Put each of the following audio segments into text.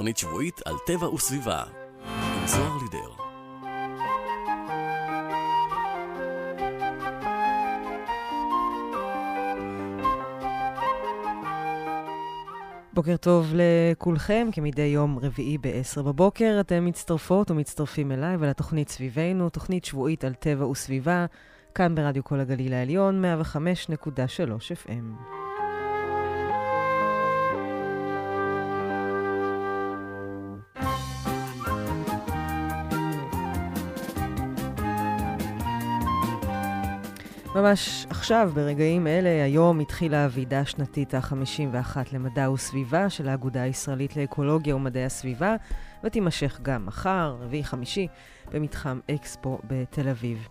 תוכנית שבועית על טבע וסביבה. עם זוהר לידר. בוקר טוב לכולכם, כמדי יום רביעי ב-10 בבוקר אתם מצטרפות ומצטרפים אליי ולתוכנית סביבנו, תוכנית שבועית על טבע וסביבה, כאן ברדיו כל הגליל העליון, 105.3 FM. ממש עכשיו, ברגעים אלה, היום התחילה הוועידה השנתית ה-51 למדע וסביבה של האגודה הישראלית לאקולוגיה ומדעי הסביבה, ותימשך גם מחר, רביעי חמישי, במתחם אקספו בתל אביב.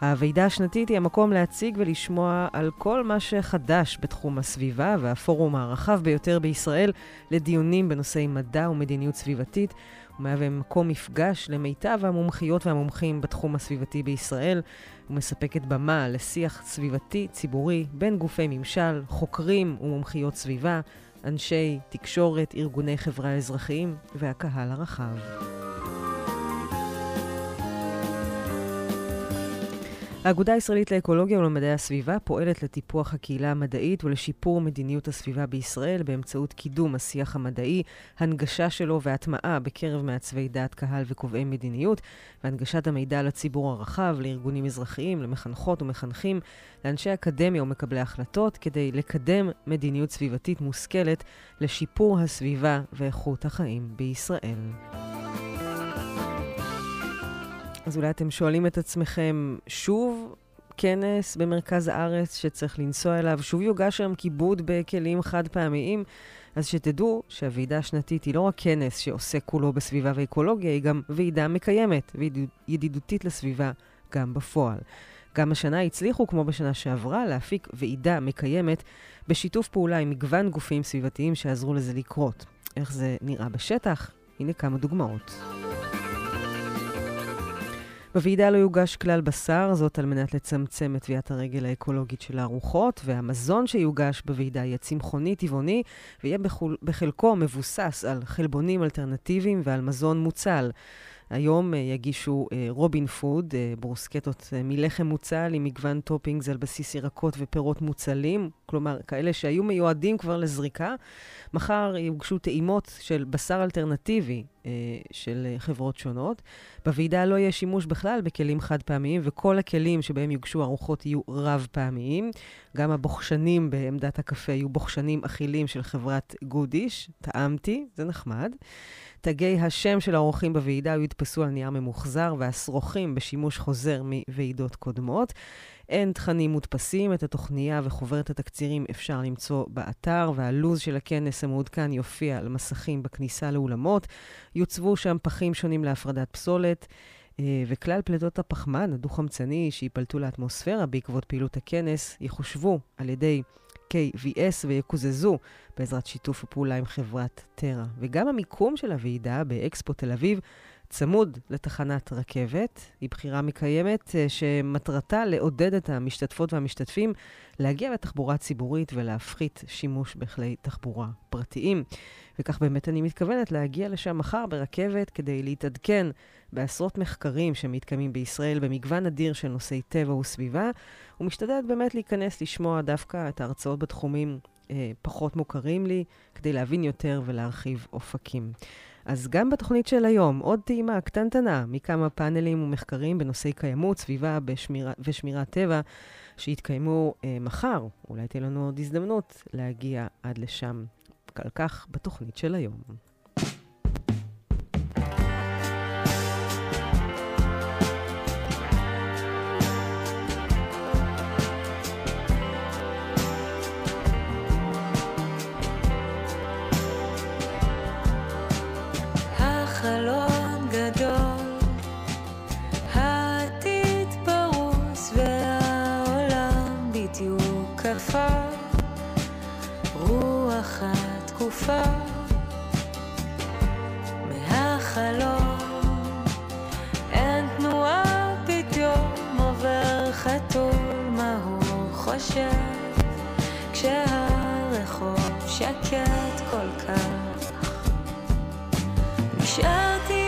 הוועידה השנתית היא המקום להציג ולשמוע על כל מה שחדש בתחום הסביבה והפורום הרחב ביותר בישראל לדיונים בנושאי מדע ומדיניות סביבתית. הוא מהווה מקום מפגש למיטב המומחיות והמומחים בתחום הסביבתי בישראל. ומספקת במה לשיח סביבתי ציבורי בין גופי ממשל, חוקרים ומומחיות סביבה, אנשי תקשורת, ארגוני חברה אזרחיים והקהל הרחב. האגודה הישראלית לאקולוגיה ולמדעי הסביבה פועלת לטיפוח הקהילה המדעית ולשיפור מדיניות הסביבה בישראל באמצעות קידום השיח המדעי, הנגשה שלו והטמעה בקרב מעצבי דעת קהל וקובעי מדיניות, והנגשת המידע לציבור הרחב, לארגונים אזרחיים, למחנכות ומחנכים, לאנשי אקדמיה ומקבלי החלטות, כדי לקדם מדיניות סביבתית מושכלת לשיפור הסביבה ואיכות החיים בישראל. אז אולי אתם שואלים את עצמכם, שוב כנס במרכז הארץ שצריך לנסוע אליו, שוב יוגש שם כיבוד בכלים חד פעמיים, אז שתדעו שהוועידה השנתית היא לא רק כנס שעוסק כולו בסביבה ואקולוגיה, היא גם ועידה מקיימת וידידותית לסביבה גם בפועל. גם השנה הצליחו, כמו בשנה שעברה, להפיק ועידה מקיימת בשיתוף פעולה עם מגוון גופים סביבתיים שעזרו לזה לקרות. איך זה נראה בשטח? הנה כמה דוגמאות. בוועידה לא יוגש כלל בשר, זאת על מנת לצמצם את טביעת הרגל האקולוגית של הארוחות, והמזון שיוגש בוועידה יהיה צמחוני טבעוני, ויהיה בחול, בחלקו מבוסס על חלבונים אלטרנטיביים ועל מזון מוצל. היום אה, יגישו אה, Robin Food, אה, ברוסקטות מלחם מוצל עם מגוון toppings על בסיס ירקות ופירות מוצלים, כלומר, כאלה שהיו מיועדים כבר לזריקה. מחר יוגשו טעימות של בשר אלטרנטיבי של חברות שונות. בוועידה לא יהיה שימוש בכלל בכלים חד פעמיים, וכל הכלים שבהם יוגשו ארוחות יהיו רב פעמיים. גם הבוחשנים בעמדת הקפה יהיו בוחשנים אכילים של חברת גודיש, טעמתי, זה נחמד. תגי השם של האורחים בוועידה יודפסו על נייר ממוחזר, והשרוכים בשימוש חוזר מוועידות קודמות. אין תכנים מודפסים, את התוכניה וחוברת התקצירים אפשר למצוא באתר, והלו"ז של הכנס המעודכן יופיע על מסכים בכניסה לאולמות. יוצבו שם פחים שונים להפרדת פסולת. אה, וכלל פליטות הפחמן הדו-חמצני שייפלטו לאטמוספירה בעקבות פעילות הכנס יחושבו על ידי KVS ויקוזזו בעזרת שיתוף הפעולה עם חברת טרה. וגם המיקום של הוועידה באקספו תל אביב צמוד לתחנת רכבת. היא בחירה מקיימת אה, שמטרתה לעודד את המשתתפות והמשתתפים להגיע בתחבורה ציבורית ולהפחית שימוש בכלי תחבורה פרטיים. וכך באמת אני מתכוונת להגיע לשם מחר ברכבת כדי להתעדכן בעשרות מחקרים שמתקיימים בישראל במגוון אדיר של נושאי טבע וסביבה, ומשתדלת באמת להיכנס לשמוע דווקא את ההרצאות בתחומים אה, פחות מוכרים לי, כדי להבין יותר ולהרחיב אופקים. אז גם בתוכנית של היום, עוד טעימה קטנטנה מכמה פאנלים ומחקרים בנושאי קיימות, סביבה בשמירה, ושמירת טבע, שיתקיימו אה, מחר. אולי תהיה לנו עוד הזדמנות להגיע עד לשם. על כך בתוכנית של היום. כבר מהחלום. אין תנועה פתאום כשהרחוב שקט כל כך. נשארתי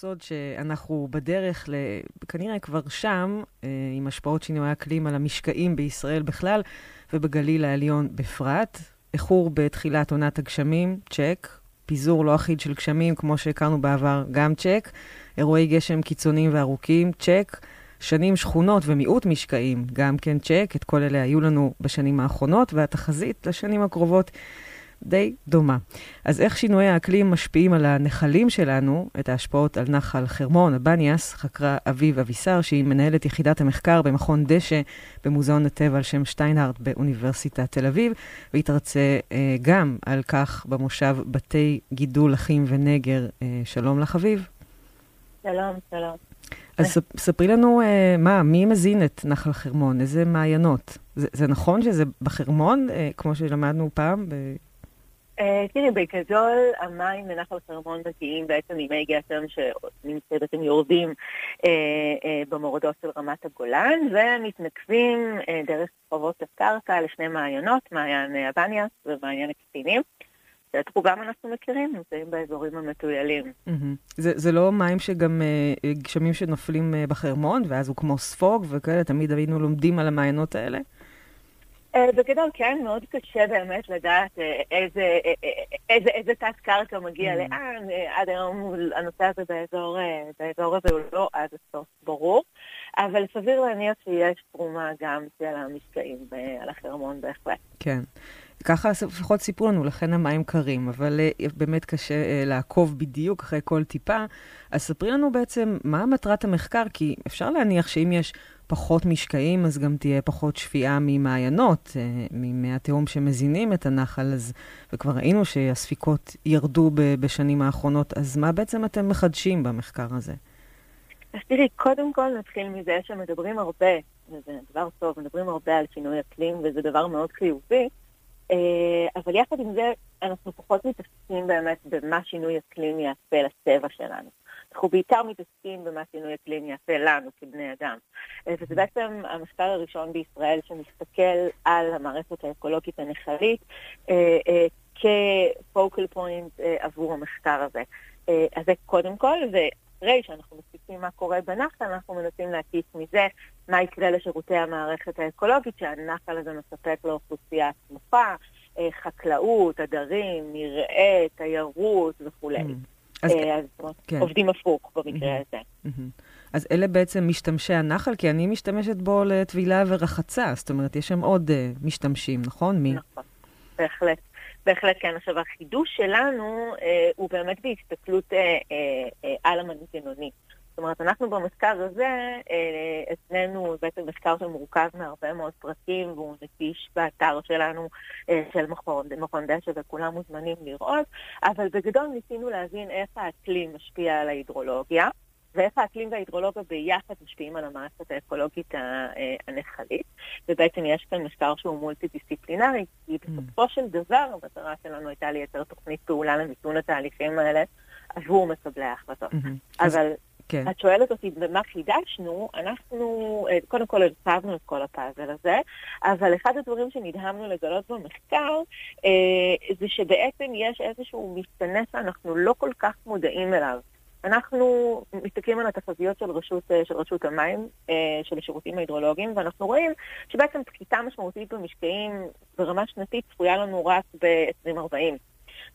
סוד שאנחנו בדרך. כנראה כבר שם, אה, עם השפעות שינוי האקלים על המשקעים בישראל בכלל, ובגליל העליון בפרט. איחור בתחילת עונת הגשמים, צ'ק. פיזור לא אחיד של גשמים, כמו שהכרנו בעבר, גם צ'ק. אירועי גשם קיצוניים וארוכים, צ'ק. שנים שכונות ומיעוט משקעים, גם כן צ'ק. את כל אלה היו לנו בשנים האחרונות, והתחזית לשנים הקרובות די דומה. אז איך שינויי האקלים משפיעים על הנחלים שלנו, את ההשפעות על נחל חרמון, הבניאס, חקרה אביב אבישר, שהיא מנהלת יחידת המחקר במכון דשא במוזיאון הטבע על שם שטיינהרט באוניברסיטת תל אביב, והיא תרצה אה, גם על כך במושב בתי גידול אחים ונגר. אה, שלום לך, אביב. שלום, שלום. אז ספרי לנו, אה, מה, מי מזין את נחל חרמון? איזה מעיינות? זה, זה נכון שזה בחרמון, אה, כמו שלמדנו פעם? ב... אה, תראי, בגדול המים מנחל חרמון מגיעים בעצם ממי גשם שבעצם יורדים אה, אה, במורדות של רמת הגולן ומתנקזים אה, דרך חובות הקרקע לשני מעיינות, מעיין הבניאס ומעיין הקצינים. שאת רובם אנחנו מכירים, נמצאים באזורים המטוילים. זה, לא מים שגם גשמים שנופלים בחרמון, ואז הוא כמו ספוג וכאלה, תמיד היינו לומדים על המעיינות האלה? אה, בגדול, כן, מאוד קשה באמת לדעת אה, איזה, אה, איזה, איזה תת קרקע מגיע mm. לאן. עד היום הנושא הזה באזור, באזור הזה הוא לא עד הסוף ברור, אבל סביר להניח שיש תרומה גם של המשקעים על החרמון בהחלט. כן. ככה לפחות סיפרו לנו, לכן המים קרים, אבל באמת קשה לעקוב בדיוק אחרי כל טיפה. אז ספרי לנו בעצם מה מטרת המחקר, כי אפשר להניח שאם יש פחות משקעים, אז גם תהיה פחות שפיעה ממעיינות, אה, ממי התהום שמזינים את הנחל, אז, וכבר ראינו שהספיקות ירדו בשנים האחרונות, אז מה בעצם אתם מחדשים במחקר הזה? אז תראי, קודם כל נתחיל מזה שמדברים הרבה, וזה דבר טוב, מדברים הרבה על שינוי אקלים, וזה דבר מאוד חיובי, אה, אבל יחד עם זה, אנחנו פחות מתעסקים באמת במה שינוי אקלים יעשה לטבע שלנו. אנחנו בעיקר מתעסקים במה שינוי אקלים יעשה לנו כבני אדם. אה, וזה בעצם המחקר הראשון בישראל שמסתכל על המערכת האקולוגית הנחלית אה, אה, כפוקל פוינט עבור המחקר הזה. אז זה קודם כל, ואחרי שאנחנו מסיקים מה קורה בנחל, אנחנו מנסים להקיף מזה מה יקרה לשירותי המערכת האקולוגית שהנחל הזה מספק לאוכלוסייה הסמוכה, חקלאות, עדרים, מרעה, תיירות וכולי. Mm. אז, אה, אז כן. עובדים הפוך במקרה mm-hmm. הזה. Mm-hmm. אז אלה בעצם משתמשי הנחל, כי אני משתמשת בו לטבילה ורחצה, זאת אומרת, יש שם עוד uh, משתמשים, נכון? מי? נכון, בהחלט. בהחלט כן. עכשיו, החידוש שלנו אה, הוא באמת בהסתכלות אה, אה, אה, על המנגנונים. זאת אומרת, אנחנו במחקר הזה, אה, אצלנו בעצם מחקר שמורכב מהרבה מאוד פרקים, והוא נגיש באתר שלנו אה, של מכון, מכון דשא, וכולם מוזמנים לראות, אבל בגדול ניסינו להבין איך האקלים משפיע על ההידרולוגיה. ואיך האקלים וההידרולוגיה ביחד משפיעים על המערכת האקולוגית אה, הנחלית. ובעצם יש כאן מחקר שהוא מולטי-דיסציפלינרי, כי mm. בסופו של דבר המטרה שלנו הייתה לייצר תוכנית פעולה למיתון התהליכים האלה עבור מקבלי ההחלטות. Mm-hmm. אבל כן. את שואלת אותי במה חידשנו, אנחנו אה, קודם כל הרצבנו את כל הפאזל הזה, אבל אחד הדברים שנדהמנו לגלות במחקר אה, זה שבעצם יש איזשהו משתנה שאנחנו לא כל כך מודעים אליו. אנחנו מסתכלים על התחזיות של רשות, אה, של רשות המים, של השירותים ההידרולוגיים, ואנחנו רואים שבעצם פחיתה משמעותית במשקעים ברמה שנתית צפויה לנו רק ב-2040.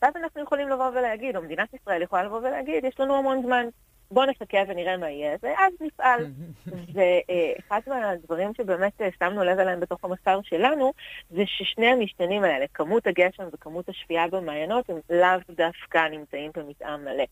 ואז אנחנו יכולים לבוא ולהגיד, או מדינת ישראל יכולה לבוא ולהגיד, יש לנו המון זמן. בוא נחכה ונראה מה יהיה, ואז נפעל. ואחד מהדברים שבאמת אה, שמנו לב אליהם בתוך המחקר שלנו, זה ששני המשתנים האלה, כמות הגשם וכמות השפיעה במעיינות, הם לאו דווקא נמצאים במתאם מלא.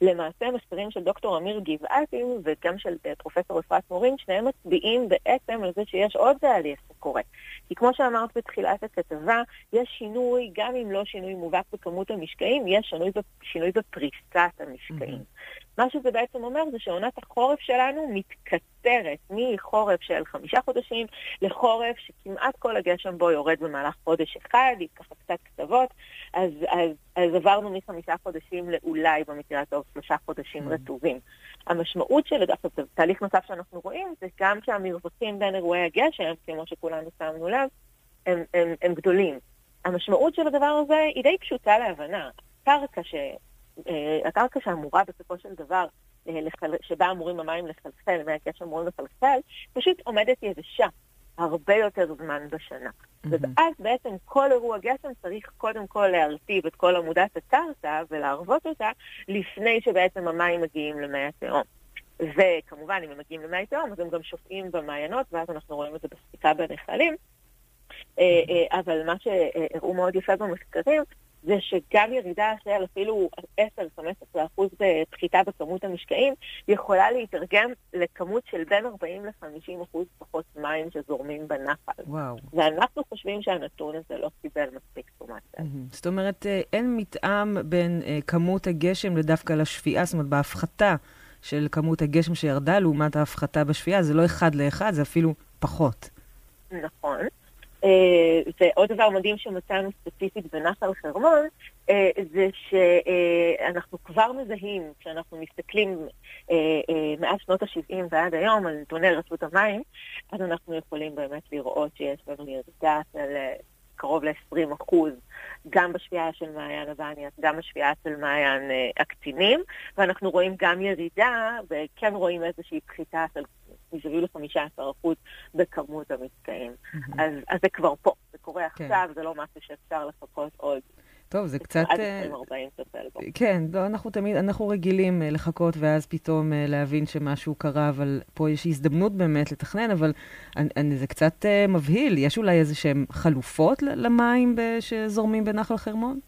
למעשה מחקרים של דוקטור אמיר גבעתי וגם של אה, פרופסור אפרת מורין, שניהם מצביעים בעצם על זה שיש עוד תהליך שקורה. כי כמו שאמרת בתחילת הכתבה, יש שינוי, גם אם לא שינוי מובהק בכמות המשקעים, יש שינוי, בפריסת המשקעים. Mm-hmm. מה שזה בעצם אומר זה שעונת החורף שלנו מתקצרת מחורף של חמישה חודשים לחורף שכמעט כל הגשם בו יורד במהלך חודש אחד, היא ככה קצת קצוות, אז, אז, אז עברנו מחמישה חודשים לאולי במקרה הטוב שלושה חודשים mm. רטובים. המשמעות של תהליך נוסף שאנחנו רואים זה גם שהמרווחים בין אירועי הגשם, כמו שכולנו שמנו לב, הם, הם, הם גדולים. המשמעות של הדבר הזה היא די פשוטה להבנה. קרקע ש... אה, הקרקע שאמורה בסופו של דבר שבה אמורים המים לחלחל, מי הגשם אמורים לחלחל, פשוט עומדת יבשה הרבה יותר זמן בשנה. Mm-hmm. ואז בעצם כל אירוע גשם צריך קודם כל להרטיב את כל עמודת הקרקע ולהרוות אותה לפני שבעצם המים מגיעים למי התהום. וכמובן, אם הם מגיעים למי התהום, אז הם גם שופעים במעיינות, ואז אנחנו רואים את זה בספיקה בנחלים. Mm-hmm. אבל מה שהראו מאוד יפה במחקרים, זה שגם ירידה של אפילו 10-15% בפחיתה בכמות המשקעים יכולה להתרגם לכמות של בין 40 ל-50% פחות מים שזורמים בנחל. וואו. ואנחנו חושבים שהנתון הזה לא קיבל מספיק תשומת לב. זאת אומרת, אה, אין מתאם בין uh, כמות הגשם לדווקא לשפיעה, זאת אומרת, בהפחתה של כמות הגשם שירדה לעומת ההפחתה בשפיעה, זה לא אחד לאחד, זה אפילו פחות. נכון. אה, ועוד דבר מדהים שמצאנו ספציפית בנחל חרמון, אה, זה שאנחנו כבר מזהים, כשאנחנו מסתכלים אה, מאז שנות ה-70 ועד היום על נתוני רשות המים, אז אנחנו יכולים באמת לראות שיש לנו ירידה של קרוב ל-20 אחוז, גם בשביעה של מעיין הבניאס, גם בשביעה של מעיין הקצינים, ואנחנו רואים גם ירידה, וכן רואים איזושהי פחיתה של מסביב ל-15% בכמות המתקעים. Mm-hmm. אז, אז זה כבר פה, זה קורה כן. עכשיו, זה לא משהו שאפשר לחכות עוד. טוב, זה קצת... עד 2040 תטפל בו. כן, לא, אנחנו תמיד, אנחנו רגילים uh, לחכות ואז פתאום uh, להבין שמשהו קרה, אבל פה יש הזדמנות באמת לתכנן, אבל אני, אני, זה קצת מבהיל. יש אולי איזה שהן חלופות למים שזורמים בנחל חרמון?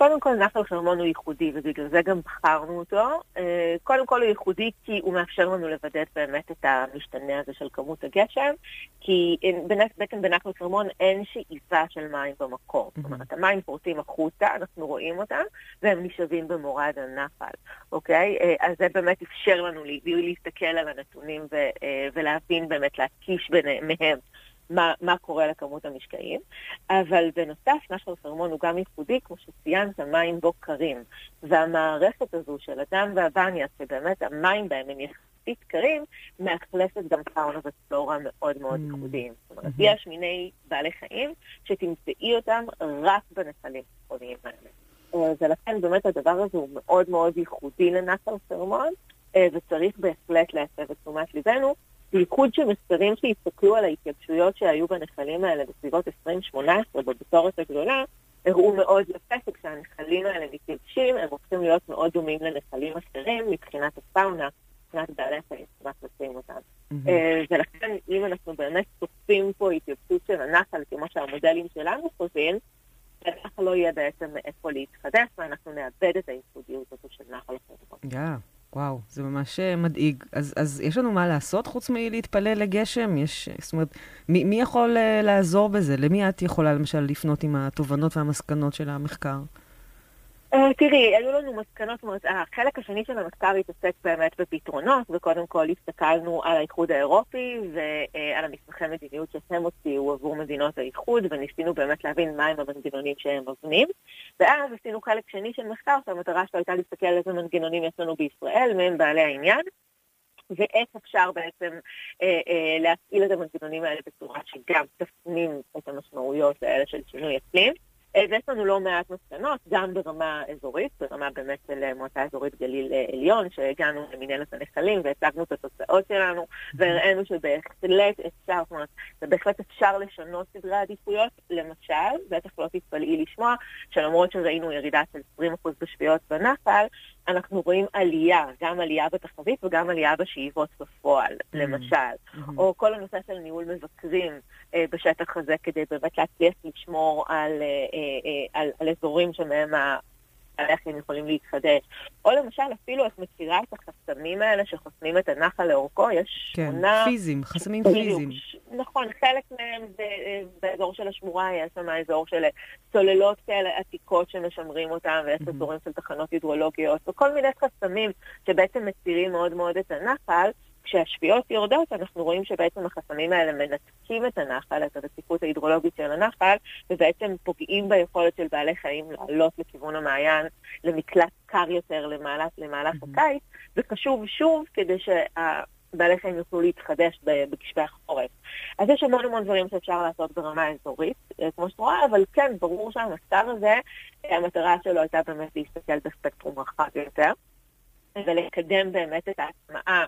קודם כל, נחל חרמון הוא ייחודי, ובגלל זה גם בחרנו אותו. אה, קודם כל הוא ייחודי כי הוא מאפשר לנו לוודא באמת את המשתנה הזה של כמות הגשם, כי בעצם בנחל חרמון אין שאיפה של מים במקור. זאת אומרת, המים פורטים החוצה, אנחנו רואים אותם, והם נשאבים במורד הנחל, אוקיי? אה, אז זה באמת אפשר לנו להסתכל על הנתונים אה, ולהבין באמת, להקיש מהם מה, מה קורה לכמות המשקעים, אבל בנוסף נחל חרמון הוא גם ייחודי, כמו שציינת, מים בו קרים. והמערכת הזו של הדם והבניה, שבאמת המים בהם הם יחסית קרים, מאכלסת גם פאונה ופלורה מאוד מאוד mm. ייחודיים. זאת אומרת, mm-hmm. יש מיני בעלי חיים שתמצאי אותם רק בנחלים הצפוניים האלה. ולכן באמת הדבר הזה הוא מאוד מאוד ייחודי לנחל חרמון, אה, וצריך בהחלט להסב את תשומת ליבנו. בייחוד של מחקרים שהסתכלו על ההתייבשויות שהיו בנחלים האלה בסביבות 2018, בבצורת הגדולה, הראו מאוד יפה שכשהנחלים האלה מתייבשים, הם הופכים להיות מאוד דומים לנחלים אחרים מבחינת הפאונה, מבחינת בעלי החיים שרק לשים אותם. אה, ולכן, אם אנחנו באמת צופים פה התייבשות של הנחל, כמו שהמודלים שלנו חושבים, הנחל לא יהיה בעצם מאיפה להתחדש, ואנחנו נאבד את הייחודיות הזו של נחל החרמון. וואו, זה ממש אה, מדאיג. אז, אז יש לנו מה לעשות חוץ מלהתפלל לגשם? יש, זאת אומרת, מי, מי יכול uh, לעזור בזה? למי את יכולה למשל לפנות עם התובנות והמסקנות של המחקר? Uh, תראי, היו לנו מסקנות החלק השני של המחקר התעסק באמת בפתרונות, וקודם כל הסתכלנו על האיחוד האירופי ועל המסמכי מדיניות שהם הוציאו עבור מדינות האיחוד, וניסינו באמת להבין מהם המנגנונים שהם מבנים. ואז עשינו חלק שני של מחקר שהמטרה שלו הייתה להסתכל על איזה מנגנונים יש לנו בישראל, מהם בעלי העניין. ואיך אפשר בעצם אה, אה, להפעיל את המנגנונים האלה בצורה שגם תפנים את המשמעויות האלה של שינוי אקלים. אה, ויש לנו לא מעט מסקנות, גם ברמה אזורית, ברמה באמת של אה, מועצה אזורית גליל אה, עליון, שהגענו למנהלת הנחלים והצגנו את התוצאות שלנו, והראינו שבהחלט אפשר, זאת אומרת, בהחלט אפשר לשנות סדרי עדיפויות. למשל, בטח לא תתפלאי לשמוע, שלמרות שראינו ירידה של 20% בשביעות בנחל, אנחנו רואים עלייה, גם עלייה בתחזית וגם עלייה בשאיבות בפועל, mm-hmm. למשל. Mm-hmm. או כל הנושא של ניהול מבקרים אה, בשטח הזה, כדי באמת להצליח לשמור על, אה, אה, על, על אזורים שמהם על איך הם יכולים להתחדש. או למשל, אפילו את מכירה את החסמים האלה שחוסמים את הנחל לאורכו, יש כן, שמונה... כן, פיזיים, חסמים פיזיים. נכון, חלק מהם זה, באזור של השמורה, יש שם אזור של סוללות כאלה עתיקות שמשמרים אותם, ויש mm-hmm. אזורים של תחנות הידרולוגיות, וכל מיני חסמים שבעצם מצירים מאוד מאוד את הנחל. כשהשביעות יורדות, אנחנו רואים שבעצם החסמים האלה מנתקים את הנחל, את הרציפות ההידרולוגית של הנחל, ובעצם פוגעים ביכולת של בעלי חיים לעלות לכיוון המעיין, למקלט קר יותר למהלך, למהלך mm-hmm. הקיץ, וחשוב שוב כדי שהבעלי חיים יוכלו להתחדש בגשבי החורף. אז יש המון המון דברים שאפשר לעשות ברמה האזורית, אה, כמו שאת רואה, אבל כן, ברור שהמחקר הזה, המטרה שלו הייתה באמת להסתכל בספקטרום רחב יותר. ולקדם באמת את ההטמעה אה, אה,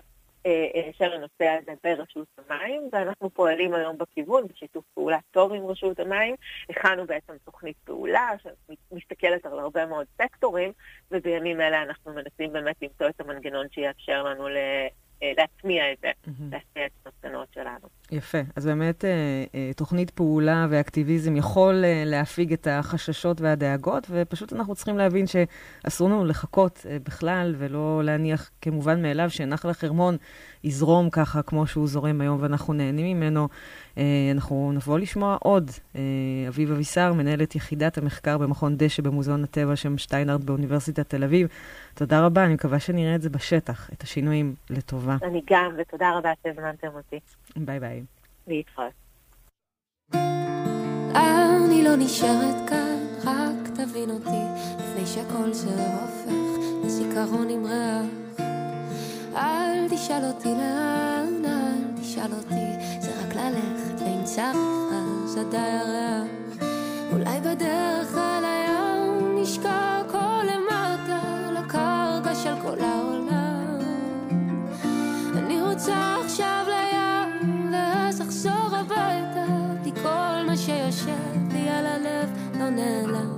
של הנושא הזה ברשות המים, ואנחנו פועלים היום בכיוון, בשיתוף פעולה טוב עם רשות המים. הכנו בעצם תוכנית פעולה שמסתכלת על הרבה מאוד סקטורים, ובימים אלה אנחנו מנסים באמת למצוא את המנגנון שיאפשר לנו אה, להטמיע את זה, להטמיע את המסקנות שלנו. יפה. אז באמת אה, אה, תוכנית פעולה ואקטיביזם יכול להפיג את החששות והדאגות, ופשוט אנחנו צריכים להבין שאסור לנו לחכות בכלל, ולא להניח כמובן מאליו שנחל החרמון יזרום ככה כמו שהוא זורם היום ואנחנו נהנים ממנו. אנחנו נבוא לשמוע עוד. אביב אבישר, מנהלת יחידת המחקר במכון דשא במוזיאון הטבע שם שטיינארט באוניברסיטת תל אביב. תודה רבה, אני מקווה שנראה את זה בשטח, את השינויים לטובה. אני גם, ותודה רבה שהזמנתם אותי. ביי ביי. להתראות. אני לא נשארת כאן, רק תבין אותי, לפני שהכל זה הופך לזיכרון עם ריח. אל תשאל אותי לאן, אל תשאל אותי, זה רק ללכת, ואם צריך אז עדי הריח. אולי בדרך אל הים נשכח רוצה עכשיו לים, ואז אחזור הביתה, כי כל מה שיושב לי על הלב לא נעלם.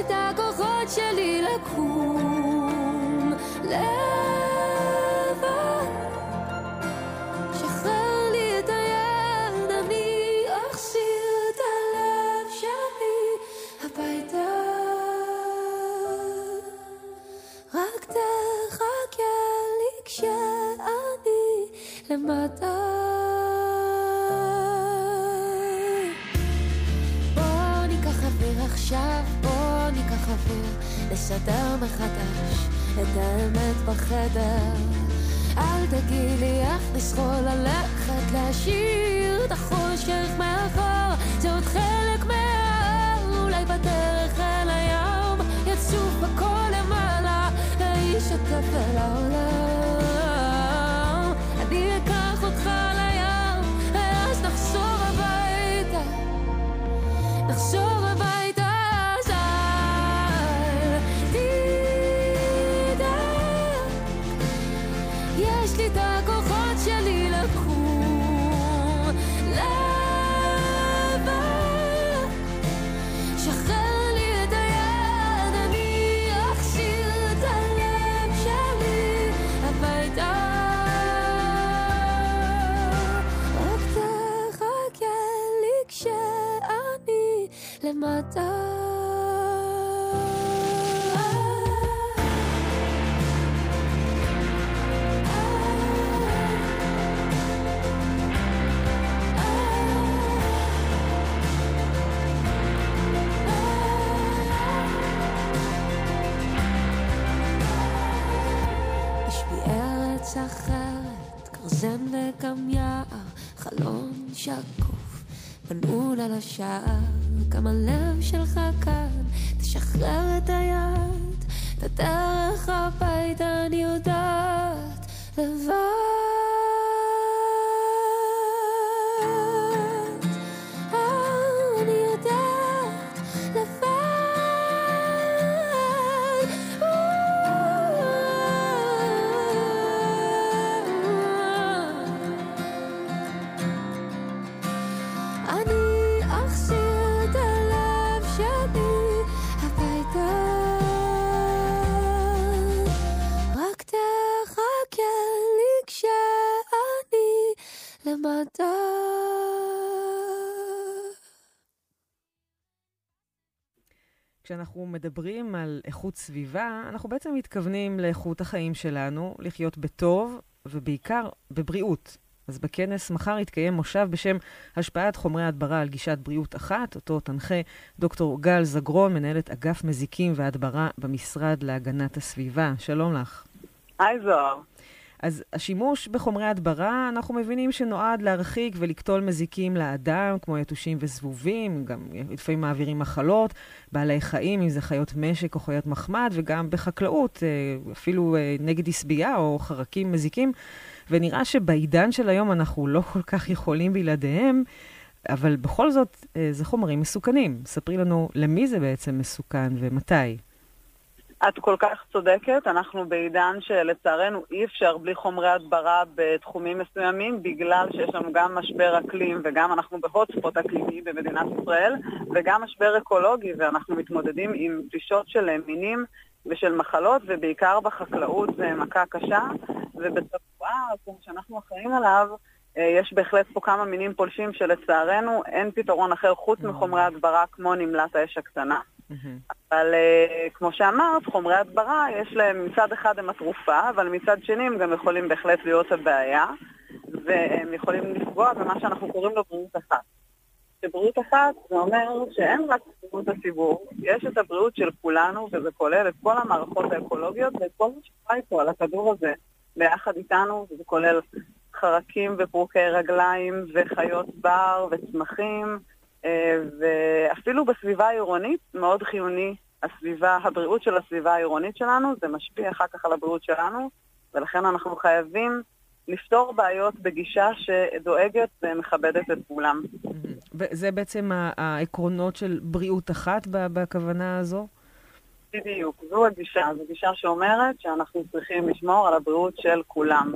יש לי את הכוחות שלי לקום. למטה. עכשיו, בוא ניקח אוויר, לסדר מחדש את האמת בחדר. אל תגיד לי איך לסחול ללכת, להשאיר את החושך מאחור, זה עוד חלק מההר, אולי בדרך אל הים, יצוף הכל למעלה, לאיש הטפל העולם. השער, גם הלב שלך כאן, תשחרר את היד, את הדרך הביתה אני יודעת לבד. כשאנחנו מדברים על איכות סביבה, אנחנו בעצם מתכוונים לאיכות החיים שלנו, לחיות בטוב ובעיקר בבריאות. אז בכנס מחר יתקיים מושב בשם השפעת חומרי הדברה על גישת בריאות אחת, אותו תנחה דוקטור גל זגרון, מנהלת אגף מזיקים והדברה במשרד להגנת הסביבה. שלום לך. היי זוהר. אז השימוש בחומרי הדברה, אנחנו מבינים שנועד להרחיק ולקטול מזיקים לאדם, כמו יתושים וזבובים, גם לפעמים מעבירים מחלות, בעלי חיים, אם זה חיות משק או חיות מחמד, וגם בחקלאות, אה, אפילו אה, נגד עשבייה או חרקים מזיקים. ונראה שבעידן של היום אנחנו לא כל כך יכולים בלעדיהם. אבל בכל זאת, אה, זה חומרים מסוכנים. ספרי לנו למי זה בעצם מסוכן ומתי. את כל כך צודקת, אנחנו בעידן שלצערנו אי אפשר בלי חומרי הדברה בתחומים מסוימים, בגלל שיש לנו גם משבר אקלים וגם אנחנו ב hotspot אקלימי במדינת ישראל, וגם משבר אקולוגי, ואנחנו מתמודדים עם פלישות של מינים ושל מחלות, ובעיקר בחקלאות זה מכה קשה, ובתבואה, כמו שאנחנו אחראים עליו, אה, יש בהחלט פה כמה מינים פולשים שלצערנו אין פתרון אחר חוץ. מחומרי הדברה כמו נמלת האש הקטנה. Mm-hmm. אבל uh, כמו שאמרת, חומרי הדברה, יש להם, מצד אחד הם התרופה, אבל מצד שני הם גם יכולים בהחלט להיות הבעיה, והם יכולים לפגוע במה שאנחנו קוראים לו בריאות אחת. שבריאות אחת זה אומר שאין רק בריאות הציבור, יש את הבריאות של כולנו, וזה כולל את כל המערכות האקולוגיות ואת כל מה שחי פה על הכדור הזה ביחד איתנו, וזה כולל חרקים ופרוקי רגליים וחיות בר וצמחים, ואפילו בסביבה העירונית מאוד חיוני הסביבה, הבריאות של הסביבה העירונית שלנו, זה משפיע אחר כך על הבריאות שלנו, ולכן אנחנו חייבים לפתור בעיות בגישה שדואגת ומכבדת את כולם. וזה בעצם העקרונות של בריאות אחת בכוונה הזו? בדיוק, זו הגישה. זו גישה שאומרת שאנחנו צריכים לשמור על הבריאות של כולם,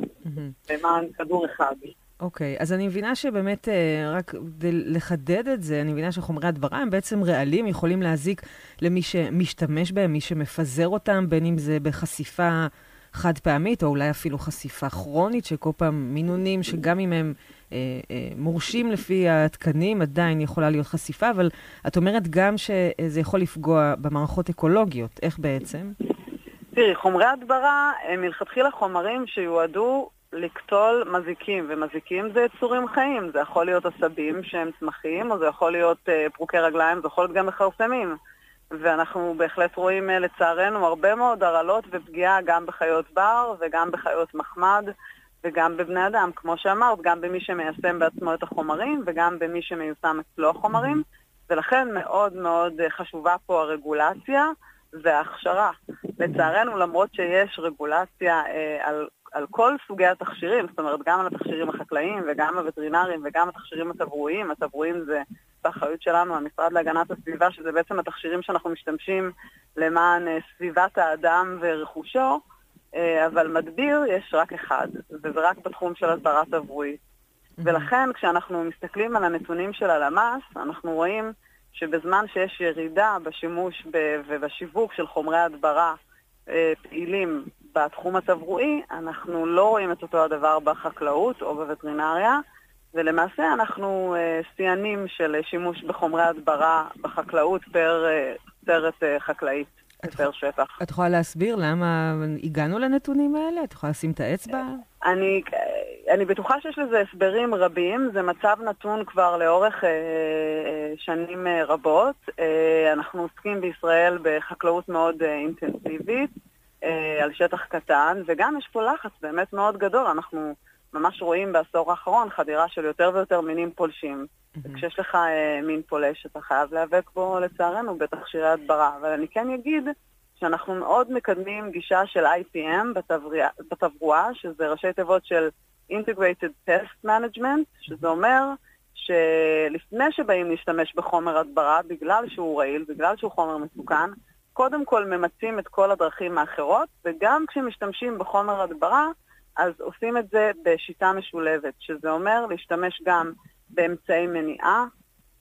למען כדור אחד. אוקיי, okay, אז אני מבינה שבאמת, אה, רק כדי לחדד את זה, אני מבינה שחומרי הדברה הם בעצם רעלים, יכולים להזיק למי שמשתמש בהם, מי שמפזר אותם, בין אם זה בחשיפה חד פעמית, או אולי אפילו חשיפה כרונית, שכל פעם מינונים שגם אם הם אה, אה, מורשים לפי התקנים, עדיין יכולה להיות חשיפה, אבל את אומרת גם שזה יכול לפגוע במערכות אקולוגיות. איך בעצם? תראי, חומרי הדברה הם מלכתחילה חומרים שיועדו לקטול מזיקים, ומזיקים זה יצורים חיים, זה יכול להיות עשבים שהם צמחים, או זה יכול להיות uh, פרוקי רגליים, זה יכול להיות גם מכרסמים. ואנחנו בהחלט רואים uh, לצערנו הרבה מאוד הרעלות ופגיעה גם בחיות בר וגם בחיות מחמד וגם בבני אדם, כמו שאמרת, גם במי שמיישם בעצמו את החומרים וגם במי שמיושם אצלו החומרים, ולכן מאוד מאוד uh, חשובה פה הרגולציה וההכשרה. לצערנו, למרות שיש רגולציה uh, על על כל סוגי התכשירים, זאת אומרת, גם על התכשירים החקלאיים וגם הווטרינריים וגם התכשירים התברואיים. התברואיים זה באחריות שלנו, המשרד להגנת הסביבה, שזה בעצם התכשירים שאנחנו משתמשים למען אה, סביבת האדם ורכושו, אה, אבל מדביר יש רק אחד, וזה רק בתחום של הסברה תברואית. ולכן כשאנחנו מסתכלים על הנתונים של הלמ"ס, אנחנו רואים שבזמן שיש ירידה בשימוש ובשיווק של חומרי הדברה אה, פעילים בתחום התברואי, אנחנו לא רואים את אותו הדבר בחקלאות או בווטרינריה, ולמעשה אנחנו uh, שיאנים של שימוש בחומרי הדברה בחקלאות פר סרט uh, חקלאית. פר שטח. את יכולה להסביר למה הגענו לנתונים האלה? את יכולה לשים את האצבע? אני, אני בטוחה שיש לזה הסברים רבים. זה מצב נתון כבר לאורך אה, אה, שנים אה, רבות. אה, אנחנו עוסקים בישראל בחקלאות מאוד אה, אינטנסיבית. אה, על שטח קטן, וגם יש פה לחץ באמת מאוד גדול. אנחנו ממש רואים בעשור האחרון חדירה של יותר ויותר מינים פולשים. Mm-hmm. וכשיש לך אה, מין פולש, אתה חייב להיאבק בו, לצערנו, בתכשירי הדברה. אבל אני כן אגיד שאנחנו מאוד מקדמים גישה של IPM בתברואה, שזה ראשי תיבות של Integrated Pest Management, שזה אומר שלפני שבאים להשתמש בחומר הדברה, בגלל שהוא רעיל, בגלל שהוא חומר מסוכן, קודם כל ממצים את כל הדרכים האחרות, וגם כשמשתמשים בחומר הדברה, אז עושים את זה בשיטה משולבת, שזה אומר להשתמש גם באמצעי מניעה,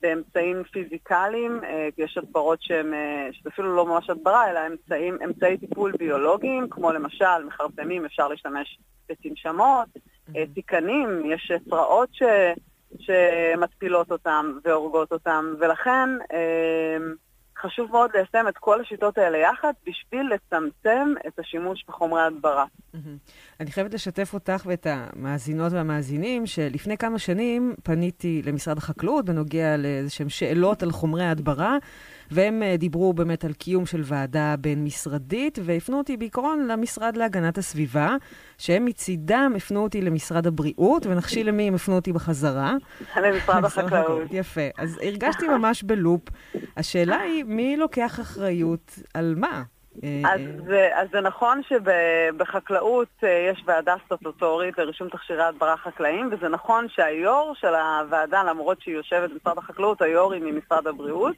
באמצעים פיזיקליים, אה, יש הדברות שהן, אה, שזה אפילו לא ממש הדברה, אלא אמצעים, אמצעי טיפול ביולוגיים, כמו למשל מחרפנים, אפשר להשתמש בתנשמות, mm-hmm. תיקנים, יש צרעות ש, שמטפילות אותם והורגות אותם, ולכן חשוב מאוד ליישם את כל השיטות האלה יחד בשביל לצמצם את השימוש בחומרי הדברה. אני חייבת לשתף אותך ואת המאזינות והמאזינים, שלפני כמה שנים פניתי למשרד החקלאות בנוגע לאיזשהם שאלות על חומרי ההדברה, והם uh, דיברו באמת על קיום של ועדה בין-משרדית, והפנו אותי בעיקרון למשרד להגנת הסביבה, שהם מצידם הפנו אותי למשרד הבריאות, ונחשי למי הם הפנו אותי בחזרה. למשרד החקלאות. יפה. אז הרגשתי ממש בלופ. השאלה היא, מי לוקח אחריות על מה? אה, אז, זה, אז זה נכון שבחקלאות אה, יש ועדה סטטוטורית לרישום תכשירי הדברה חקלאיים, וזה נכון שהיו"ר של הוועדה, למרות שהיא יושבת במשרד החקלאות, היו"ר היא ממשרד הבריאות,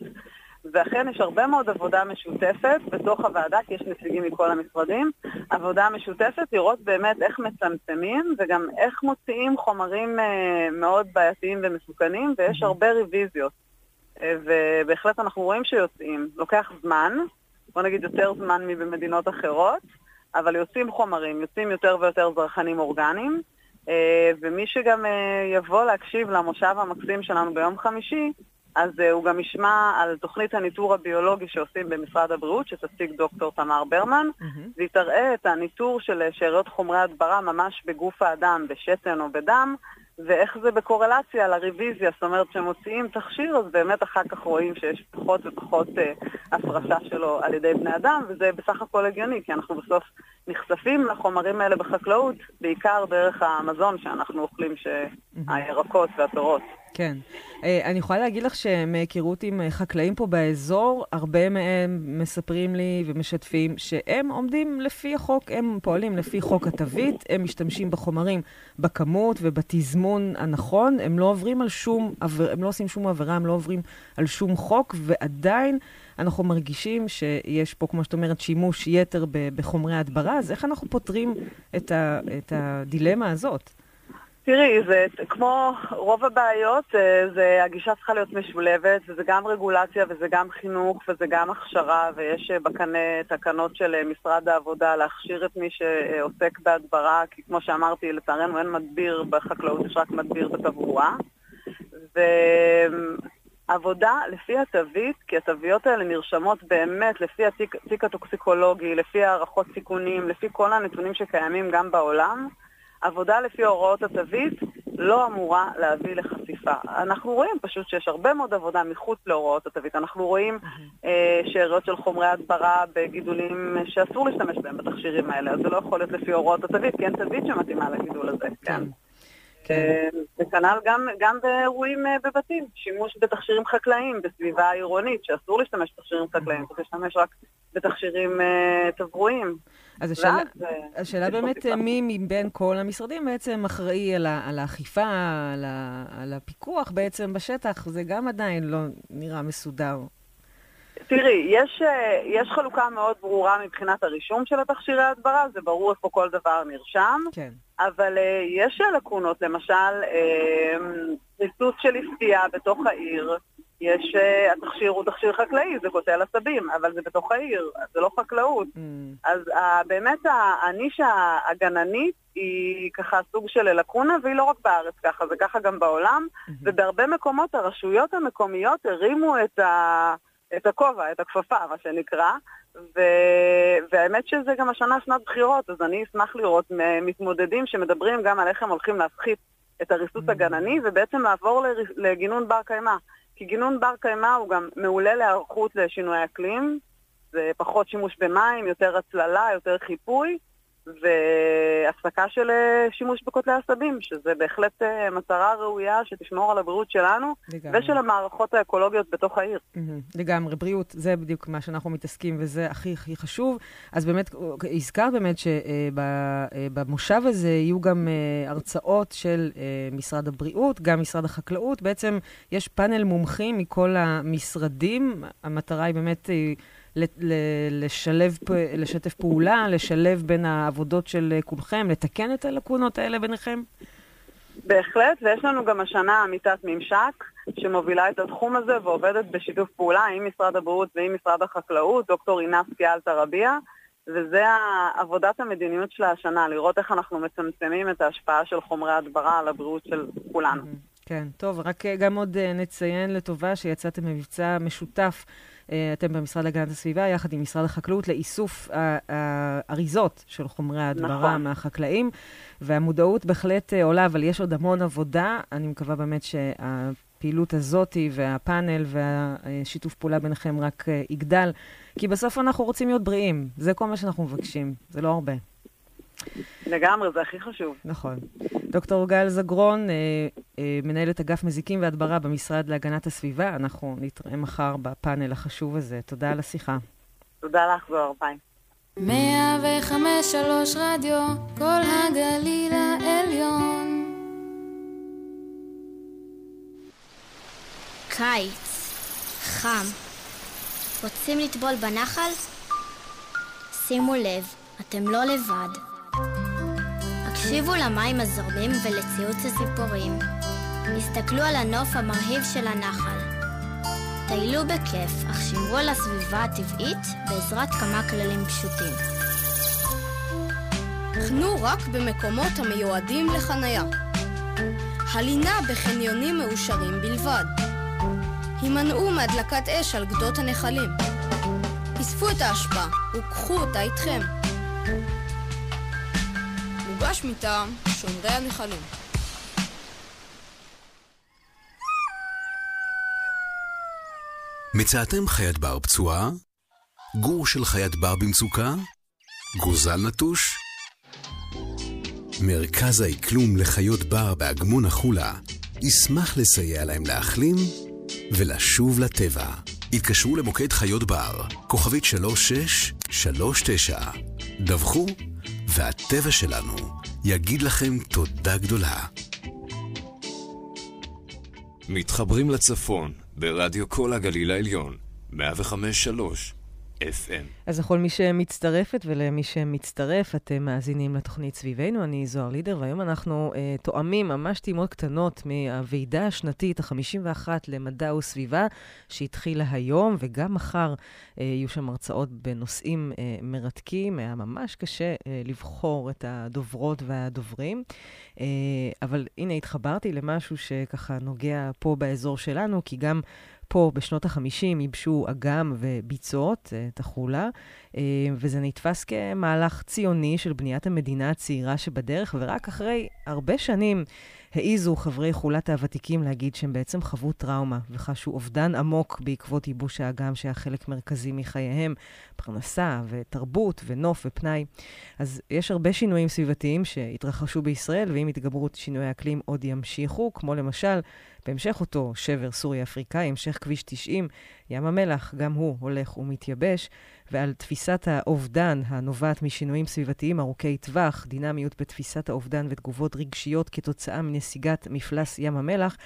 ואכן יש הרבה מאוד עבודה משותפת בתוך הוועדה, כי יש נציגים מכל המשרדים. עבודה משותפת לראות באמת איך מצמצמים וגם איך מוציאים חומרים אה, מאוד בעייתיים ומסוכנים, ויש הרבה רוויזיות. ובהחלט אנחנו רואים שיוצאים. לוקח זמן, בוא נגיד יותר זמן מבמדינות אחרות, אבל יוצאים חומרים, יוצאים יותר ויותר זרחנים אורגניים, אה, ומי שגם אה, יבוא להקשיב למושב המקסים שלנו ביום חמישי, אז אה, הוא גם ישמע על תוכנית הניטור הביולוגי שעושים במשרד הבריאות, שתציג דוקטור תמר ברמן, mm-hmm. והיא תראה את הניטור של שאריות חומרי הדברה ממש בגוף האדם, בשתן או בדם, ואיך זה בקורלציה לרוויזיה, זאת אומרת כשמוציאים תכשיר אז באמת אחר כך רואים שיש פחות ופחות אה, הפרשה שלו על ידי בני אדם, וזה בסך הכל הגיוני, כי אנחנו בסוף נחשפים לחומרים האלה בחקלאות, בעיקר דרך המזון שאנחנו אוכלים, הירקות והפירות. כן. אה, אני יכולה להגיד לך שמהיכרות עם אה, חקלאים פה באזור, הרבה מהם מספרים לי ומשתפים שהם עומדים לפי החוק, הם פועלים לפי חוק התווית, הם משתמשים בחומרים בכמות ובתזמון הנכון, הם לא עוברים על שום, הם לא עושים שום עבירה, הם לא עוברים על שום חוק, ועדיין אנחנו מרגישים שיש פה, כמו שאת אומרת, שימוש יתר בחומרי הדברה, אז איך אנחנו פותרים את, ה, את הדילמה הזאת? תראי, זה כמו רוב הבעיות, אה, זה, הגישה צריכה להיות משולבת, וזה גם רגולציה וזה גם חינוך וזה גם הכשרה, ויש אה, בקנה תקנות של אה, משרד העבודה להכשיר את מי שעוסק בהדברה, כי כמו שאמרתי, לצערנו אין מדביר בחקלאות, יש רק מדביר בתברואה. ועבודה לפי התווית, כי התוויות האלה נרשמות באמת לפי התיק הטוקסיקולוגי, לפי הערכות סיכונים, לפי כל הנתונים שקיימים גם בעולם. עבודה לפי הוראות התווית לא אמורה להביא לחשיפה. אנחנו רואים פשוט שיש הרבה מאוד עבודה מחוץ להוראות התווית. אנחנו רואים אה, שאריות של חומרי הדברה בגידולים שאסור להשתמש בהם בתכשירים האלה, אז זה לא יכול להיות לפי הוראות התווית, כי אין תווית שמתאימה לגידול הזה. כן. כן. אה, וכנ"ל גם, גם באירועים אה, בבתים, שימוש בתכשירים חקלאיים בסביבה עירונית, שאסור להשתמש בתכשירים חקלאיים, צריך להשתמש רק בתכשירים uh, תברואיים. אז השאלה, השאלה באמת מי מבין כל המשרדים בעצם אחראי על, על האכיפה, על, ה, על הפיקוח בעצם בשטח, זה גם עדיין לא נראה מסודר. תראי, יש, יש חלוקה מאוד ברורה מבחינת הרישום של התכשירי ההדברה, זה ברור איפה כל דבר נרשם. כן. אבל uh, יש לקונות, למשל, ריסוס של ליסטיה בתוך העיר. יש, התכשיר הוא תכשיר חקלאי, זה קוטל עשבים, אבל זה בתוך העיר, זה לא חקלאות. Mm. אז באמת הנישה הגננית היא ככה סוג של לקונה, והיא לא רק בארץ ככה, זה ככה גם בעולם, mm-hmm. ובהרבה מקומות הרשויות המקומיות הרימו את ה... את הכובע, את הכפפה, מה שנקרא, ו... והאמת שזה גם השנה שנת בחירות, אז אני אשמח לראות מתמודדים שמדברים גם על איך הם הולכים להפחית את הריסוס mm. הגנני, ובעצם לעבור לגינון בר קיימא. כי גינון בר קיימא הוא גם מעולה להיערכות לשינוי אקלים, זה פחות שימוש במים, יותר הצללה, יותר חיפוי, והפסקה של אה, שימוש בקוטלי עשבים, שזה בהחלט אה, מטרה ראויה שתשמור על הבריאות שלנו לגמרי. ושל המערכות האקולוגיות בתוך העיר. לגמרי, בריאות, זה בדיוק מה שאנחנו מתעסקים וזה הכי הכי חשוב. אז באמת, הזכרת באמת שבמושב אה, הזה יהיו גם הרצאות של משרד הבריאות, גם משרד החקלאות. בעצם יש פאנל מומחים מכל המשרדים. המטרה היא באמת... לשלב, לשתף פעולה, לשלב בין העבודות של כולכם, לתקן את הלקונות האלה ביניכם? בהחלט, ויש לנו גם השנה עמיתת ממשק שמובילה את התחום הזה ועובדת בשיתוף פעולה עם משרד הבריאות ועם משרד החקלאות, דוקטור עינב קיאלטה רביע, וזה עבודת המדיניות של השנה, לראות איך אנחנו מצמצמים את ההשפעה של חומרי הדברה על הבריאות של כולנו. כן, טוב, רק גם עוד נציין לטובה שיצאתם במבצע משותף אתם במשרד להגנת הסביבה, יחד עם משרד החקלאות, לאיסוף האריזות של חומרי ההדברה נכון. מהחקלאים, והמודעות בהחלט עולה, אבל יש עוד המון עבודה. אני מקווה באמת שהפעילות הזאת והפאנל והשיתוף פעולה ביניכם רק יגדל, כי בסוף אנחנו רוצים להיות בריאים. זה כל מה שאנחנו מבקשים, זה לא הרבה. לגמרי, זה הכי חשוב. נכון. דוקטור גל זגרון, אה, אה, מנהלת אגף מזיקים והדברה במשרד להגנת הסביבה, אנחנו נתראה מחר בפאנל החשוב הזה. תודה על השיחה. תודה לך, זוהר ביי. מאה וחמש שלוש רדיו, כל הגליל העליון. קיץ, חם. רוצים לטבול בנחל? שימו לב, אתם לא לבד. הקשיבו למים הזורמים ולציוץ הציפורים. הסתכלו על הנוף המרהיב של הנחל. טיילו בכיף, אך שמרו על הסביבה הטבעית בעזרת כמה כללים פשוטים. חנו רק במקומות המיועדים לחניה. הלינה בחניונים מאושרים בלבד. הימנעו מהדלקת אש על גדות הנחלים. אספו את האשפה וקחו אותה איתכם. מוגש מטעם שומרי הנחלים. מצאתם חיית בר פצועה? גור של חיית בר במצוקה? גוזל נטוש? מרכז האקלום לחיות בר באגמון החולה ישמח לסייע להם להחלים ולשוב לטבע. התקשרו למוקד חיות בר, כוכבית 3639. דווחו והטבע שלנו יגיד לכם תודה גדולה. מתחברים לצפון ברדיו כל הגליל העליון, 105.3 FM. אז לכל מי שמצטרפת ולמי שמצטרף, אתם מאזינים לתוכנית סביבנו, אני זוהר לידר, והיום אנחנו uh, תואמים ממש טעימות קטנות מהוועידה השנתית ה-51 למדע וסביבה, שהתחילה היום, וגם מחר uh, יהיו שם הרצאות בנושאים uh, מרתקים. היה ממש קשה uh, לבחור את הדוברות והדוברים, uh, אבל הנה התחברתי למשהו שככה נוגע פה באזור שלנו, כי גם... פה בשנות ה-50 ייבשו אגם וביצות, אה, את החולה, אה, וזה נתפס כמהלך ציוני של בניית המדינה הצעירה שבדרך, ורק אחרי הרבה שנים העיזו חברי חולת הוותיקים להגיד שהם בעצם חוו טראומה וחשו אובדן עמוק בעקבות ייבוש האגם שהיה חלק מרכזי מחייהם, פרנסה ותרבות ונוף ופנאי. אז יש הרבה שינויים סביבתיים שהתרחשו בישראל, ועם התגברות שינויי האקלים עוד ימשיכו, כמו למשל בהמשך אותו שבר סורי-אפריקאי, המשך כביש 90, ים המלח, גם הוא הולך ומתייבש, ועל תפיסת האובדן הנובעת משינויים סביבתיים ארוכי טווח, דינמיות בתפיסת האובדן ותגובות רגשיות כתוצאה מנסיגת מפלס ים המלח,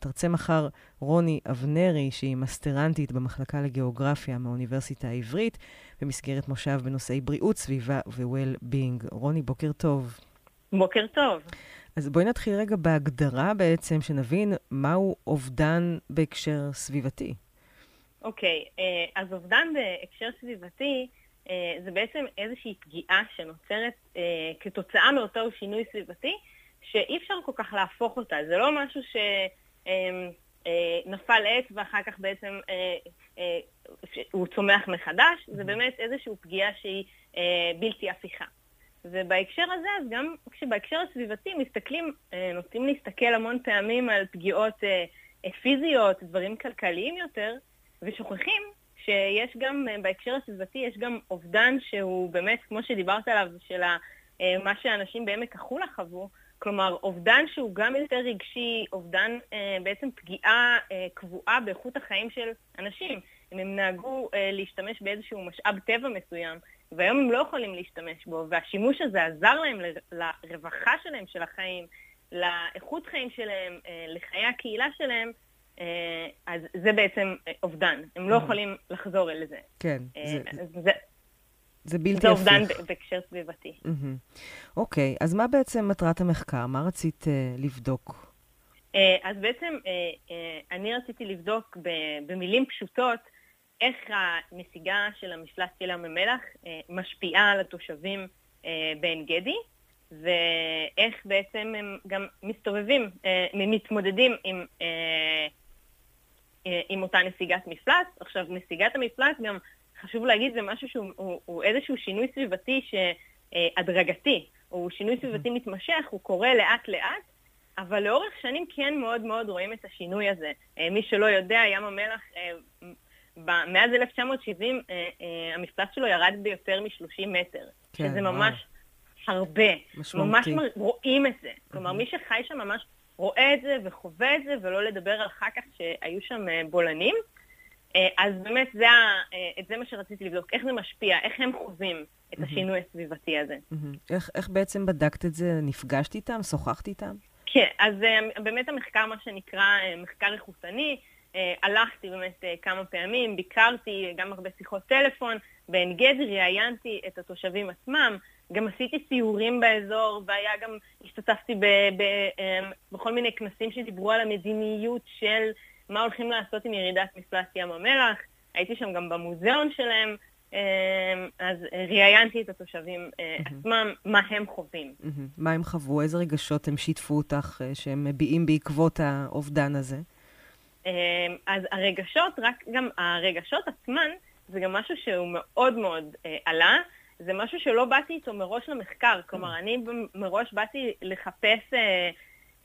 תרצה מחר רוני אבנרי, שהיא מסטרנטית במחלקה לגיאוגרפיה מהאוניברסיטה העברית, במסגרת מושב בנושאי בריאות, סביבה ו-well-being. רוני, בוקר טוב. בוקר טוב. אז בואי נתחיל רגע בהגדרה בעצם, שנבין מהו אובדן בהקשר סביבתי. אוקיי, okay, אה, אז אובדן בהקשר סביבתי אה, זה בעצם איזושהי פגיעה שנוצרת אה, כתוצאה מאותו שינוי סביבתי, שאי אפשר כל כך להפוך אותה. זה לא משהו שנפל עץ ואחר כך בעצם הוא צומח מחדש, זה באמת איזושהי פגיעה שהיא בלתי הפיכה. ובהקשר הזה, אז גם כשבהקשר הסביבתי מסתכלים, אה, נוטים להסתכל המון פעמים על פגיעות אה, אה, פיזיות, דברים כלכליים יותר, ושוכחים שיש גם, בהקשר הסביבתי, יש גם אובדן שהוא באמת, כמו שדיברת עליו, של מה שאנשים בעמק החולה חוו, כלומר, אובדן שהוא גם יותר רגשי, אובדן בעצם פגיעה קבועה באיכות החיים של אנשים. אם הם נהגו להשתמש באיזשהו משאב טבע מסוים, והיום הם לא יכולים להשתמש בו, והשימוש הזה עזר להם לרווחה שלהם, של החיים, לאיכות חיים שלהם, אה, לחיי הקהילה שלהם, אה, אז זה בעצם אה, אובדן. הם לא יכולים לחזור אל זה. כן. זה, זה, זה בלתי הפיך. זה אובדן בהקשר סביבתי. אוקיי, אז מה בעצם מטרת המחקר? מה רצית לבדוק? אז בעצם אני רציתי לבדוק במילים פשוטות, איך הנסיגה של המפלס של ים המלח אה, משפיעה על התושבים אה, בעין גדי, ואיך בעצם הם גם מסתובבים, אה, מתמודדים עם עם אותה נסיגת מפלס. עכשיו, נסיגת המפלס גם, חשוב להגיד, זה משהו שהוא הוא, הוא איזשהו שינוי סביבתי שהדרגתי, הוא שינוי סביבתי מתמשך, הוא קורה לאט-לאט, אבל לאורך שנים כן מאוד מאוד רואים את השינוי הזה. מי שלא יודע, ים המלח, מאז 1970 המפלס שלו ירד ביותר מ-30 מטר, כן, שזה ממש וואו. הרבה. משמעותי. ממש רואים את זה. כלומר, מי שחי שם ממש רואה את זה וחווה את זה, ולא לדבר על אחר כך שהיו שם אה, בולענים. אה, אז באמת זה, אה, את זה מה שרציתי לבדוק, איך זה משפיע, איך הם חווים את השינוי הסביבתי הזה. איך, איך בעצם בדקת את זה? נפגשת איתם? שוחחת איתם? כן, אז באמת המחקר, מה שנקרא מחקר איכותני, הלכתי באמת כמה פעמים, ביקרתי גם הרבה שיחות טלפון, בעין גדי ראיינתי את התושבים עצמם, גם עשיתי סיורים באזור, והיה גם, השתתפתי ב, ב, אמ, בכל מיני כנסים שדיברו על המדיניות של מה הולכים לעשות עם ירידת מפלס ים המלח. הייתי שם גם במוזיאון שלהם, אמ, אז ראיינתי את התושבים אה, עצמם, מה הם חווים. מה הם חוו? איזה רגשות הם שיתפו אותך אה, שהם מביעים בעקבות האובדן הזה? אמ, אז הרגשות, רק גם הרגשות עצמן, זה גם משהו שהוא מאוד מאוד אה, עלה. זה משהו שלא באתי איתו מראש למחקר. כלומר, אני מראש באתי לחפש אה,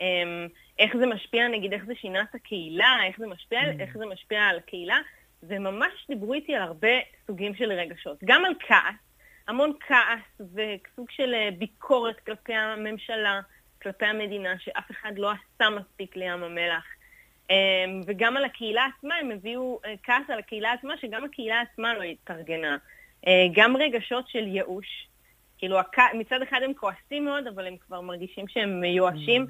אה, איך זה משפיע, נגיד, איך זה שינה את הקהילה, איך זה משפיע, mm. איך זה משפיע על הקהילה, וממש דיברו איתי על הרבה סוגים של רגשות. גם על כעס, המון כעס וסוג של אה, ביקורת כלפי הממשלה, כלפי המדינה, שאף אחד לא עשה מספיק לים המלח. אה, וגם על הקהילה עצמה, הם הביאו אה, כעס על הקהילה עצמה, שגם הקהילה עצמה לא התארגנה. אה, גם רגשות של ייאוש. כאילו, מצד אחד הם כועסים מאוד, אבל הם כבר מרגישים שהם מיואשים.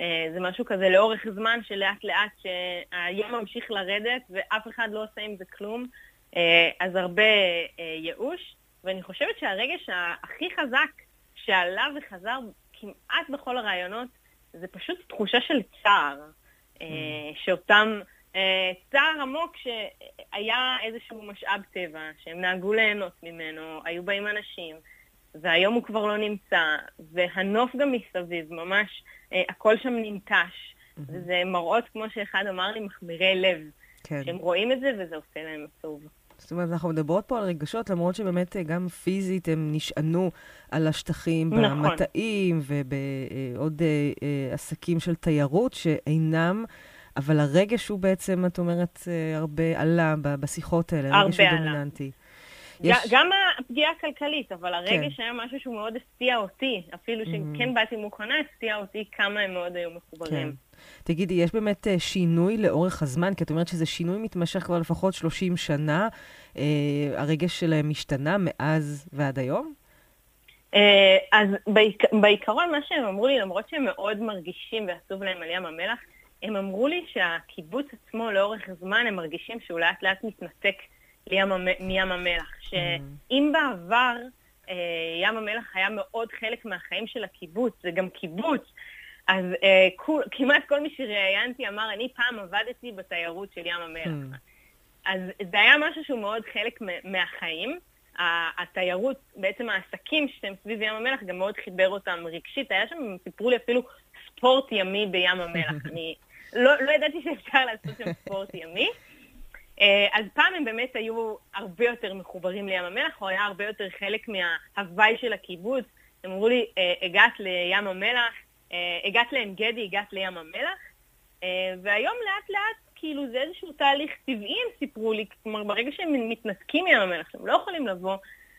אה, זה משהו כזה לאורך זמן, שלאט לאט שהים ממשיך לרדת ואף אחד לא עושה עם זה כלום. אז הרבה ייאוש. ואני חושבת שהרגש הכי חזק שעלה וחזר כמעט בכל הרעיונות, זה פשוט תחושה של צער. שאותם אה, צער עמוק שהיה איזשהו משאב טבע, שהם נהגו ליהנות ממנו, היו באים אנשים, והיום הוא כבר לא נמצא, והנוף גם מסביב, ממש אה, הכל שם ננטש. וזה מראות, כמו שאחד אמר לי, מחמירי לב. כן. שהם רואים את זה וזה עושה להם עצוב. זאת אומרת, אנחנו מדברות פה על רגשות, למרות שבאמת אה, גם פיזית הם נשענו על השטחים, נכון. במטעים ובעוד עסקים של תיירות שאינם אבל הרגש הוא בעצם, את אומרת, אה, הרבה עלה בשיחות האלה, הרגש הוא דומיננטי. יש... גם הפגיעה הכלכלית, אבל הרגש כן. היה משהו שהוא מאוד הפתיע אותי, אפילו שכן mm-hmm. באתי מוכנה, הפתיע אותי כמה הם מאוד היו מחוברים. כן. תגידי, יש באמת אה, שינוי לאורך הזמן? כי את אומרת שזה שינוי מתמשך כבר לפחות 30 שנה. אה, הרגש שלהם השתנה מאז ועד היום? אה, אז בעיק... בעיקרון, מה שהם אמרו לי, למרות שהם מאוד מרגישים ועצוב להם על ים המלח, הם אמרו לי שהקיבוץ עצמו לאורך זמן, הם מרגישים שהוא לאט לאט מתנתק לים, מים המלח. שאם בעבר ים המלח היה מאוד חלק מהחיים של הקיבוץ, זה גם קיבוץ, אז אה, כול, כמעט כל מי שראיינתי אמר, אני פעם עבדתי בתיירות של ים המלח. אז זה היה משהו שהוא מאוד חלק מהחיים. התיירות, בעצם העסקים שהם סביב ים המלח, גם מאוד חיבר אותם רגשית. היה שם, סיפרו לי אפילו ספורט ימי בים המלח. אני לא, לא ידעתי שאפשר לעשות שם ספורט ימי. אה, אז פעם הם באמת היו הרבה יותר מחוברים לים המלח, או היה הרבה יותר חלק מההוואי של הקיבוץ. הם אמרו לי, אה, הגעת לים המלח, הגעת לעין גדי, הגעת לים המלח, והיום לאט לאט, כאילו זה איזשהו תהליך טבעי, הם סיפרו לי, כלומר ברגע שהם מתנתקים מים המלח, שהם לא יכולים לבוא,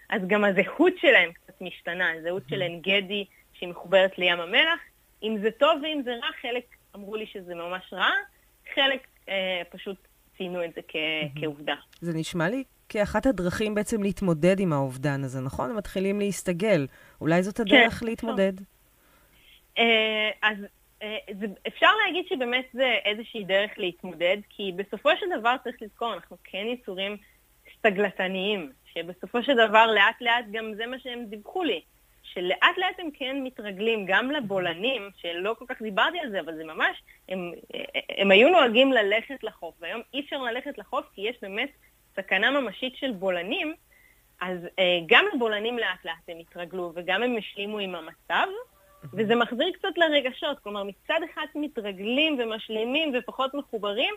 אז גם הזהות שלהם קצת משתנה, הזהות של עין גדי שהיא מחוברת לים המלח. אם זה טוב ואם זה רע, חלק אמרו לי שזה ממש רע, חלק אה, פשוט ציינו את זה כ- mm-hmm. כעובדה. זה נשמע לי כאחת הדרכים בעצם להתמודד עם האובדן הזה, נכון? הם מתחילים להסתגל. אולי זאת הדרך כן, להתמודד. אה, אז אה, אפשר להגיד שבאמת זה איזושהי דרך להתמודד, כי בסופו של דבר צריך לזכור, אנחנו כן יצורים סטגלטניים, שבסופו של דבר לאט לאט גם זה מה שהם דיווחו לי. שלאט לאט הם כן מתרגלים גם לבולענים, שלא כל כך דיברתי על זה, אבל זה ממש, הם, הם היו נוהגים ללכת לחוף, והיום אי אפשר ללכת לחוף כי יש באמת סכנה ממשית של בולענים, אז אה, גם לבולענים לאט לאט הם התרגלו וגם הם השלימו עם המצב, וזה מחזיר קצת לרגשות, כלומר מצד אחד מתרגלים ומשלימים ופחות מחוברים,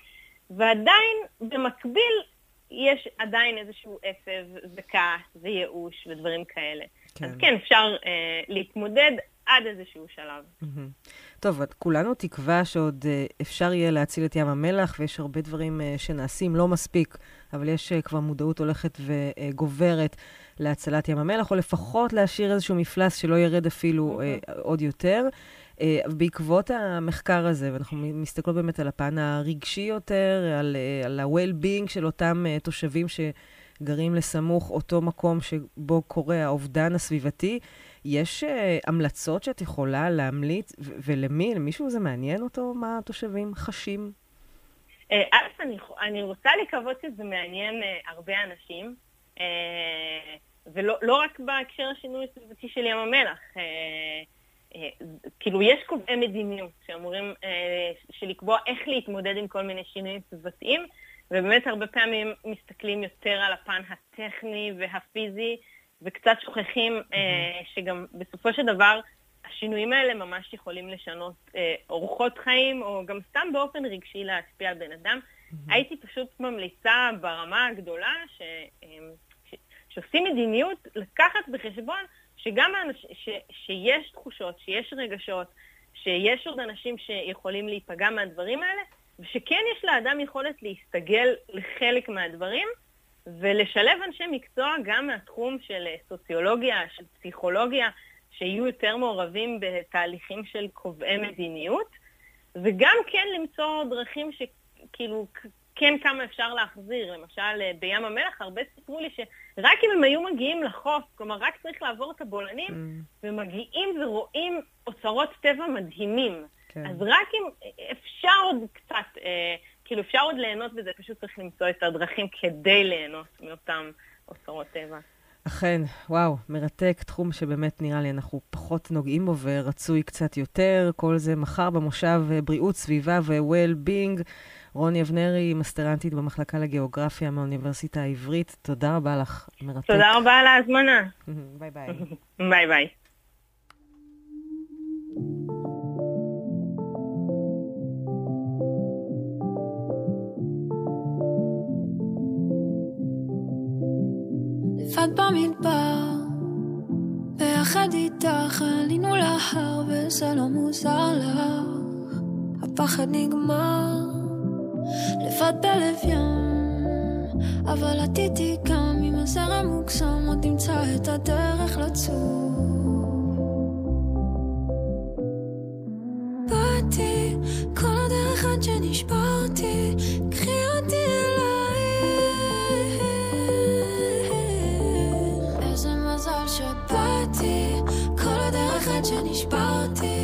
ועדיין, במקביל, יש עדיין איזשהו עצב וכעס וייאוש ודברים כאלה. כן. אז כן, אפשר אה, להתמודד עד איזשהו שלב. Mm-hmm. טוב, כולנו תקווה שעוד אה, אפשר יהיה להציל את ים המלח, ויש הרבה דברים אה, שנעשים, לא מספיק, אבל יש אה, כבר מודעות הולכת וגוברת להצלת ים המלח, או לפחות להשאיר איזשהו מפלס שלא ירד אפילו mm-hmm. עוד יותר. בעקבות המחקר הזה, ואנחנו מסתכלות באמת על הפן הרגשי יותר, על, על ה-well-being של אותם תושבים שגרים לסמוך אותו מקום שבו קורה האובדן הסביבתי, יש uh, המלצות שאת יכולה להמליץ, ולמי? למישהו זה מעניין אותו מה התושבים חשים? אה, אז אני, אני רוצה לקוות שזה מעניין uh, הרבה אנשים, uh, ולא לא רק בהקשר השינוי הסביבתי של ים המלח. Uh, uh, כאילו, יש קובעי מדיניות שאמורים uh, שלקבוע איך להתמודד עם כל מיני שינויים סביבתיים, ובאמת הרבה פעמים מסתכלים יותר על הפן הטכני והפיזי, וקצת שוכחים mm-hmm. אה, שגם בסופו של דבר השינויים האלה ממש יכולים לשנות אה, אורחות חיים, או גם סתם באופן רגשי להשפיע על בן אדם. Mm-hmm. הייתי פשוט ממליצה ברמה הגדולה ש, אה, ש, שעושים מדיניות לקחת בחשבון שגם האנש, ש, שיש תחושות, שיש רגשות, שיש עוד אנשים שיכולים להיפגע מהדברים האלה, ושכן יש לאדם יכולת להסתגל לחלק מהדברים, ולשלב אנשי מקצוע גם מהתחום של אה, סוציולוגיה, של פסיכולוגיה, שיהיו יותר מעורבים בתהליכים של קובעי מדיניות, וגם כן למצוא דרכים שכאילו כן כמה אפשר להחזיר. למשל, אה, בים המלח הרבה סיפרו לי שרק אם הם היו מגיעים לחוף, כלומר רק צריך לעבור את הבולענים, mm. ומגיעים ורואים אוצרות טבע מדהימים. כן. אז רק אם אפשר עוד קצת אה, כאילו אפשר עוד ליהנות בזה, פשוט צריך למצוא את הדרכים כדי ליהנות מאותם אוצרות טבע. אכן, וואו, מרתק, תחום שבאמת נראה לי אנחנו פחות נוגעים בו ורצוי קצת יותר. כל זה מחר במושב אה, בריאות, סביבה ו-well-being. רוני אבנרי, מסטרנטית במחלקה לגיאוגרפיה מהאוניברסיטה העברית, תודה רבה לך, מרתק. תודה רבה על ההזמנה. ביי ביי. ביי ביי. לבד במדבר, ביחד איתך עלינו להר וזה לא מוזר לך, הפחד נגמר, לבד בלב ים, אבל את איתי גם עם הזרם מוקסם, עוד נמצא את הדרך לצור. באתי כל הדרך עד שנשברתי, קחי אותי אליי עד שנשברתי,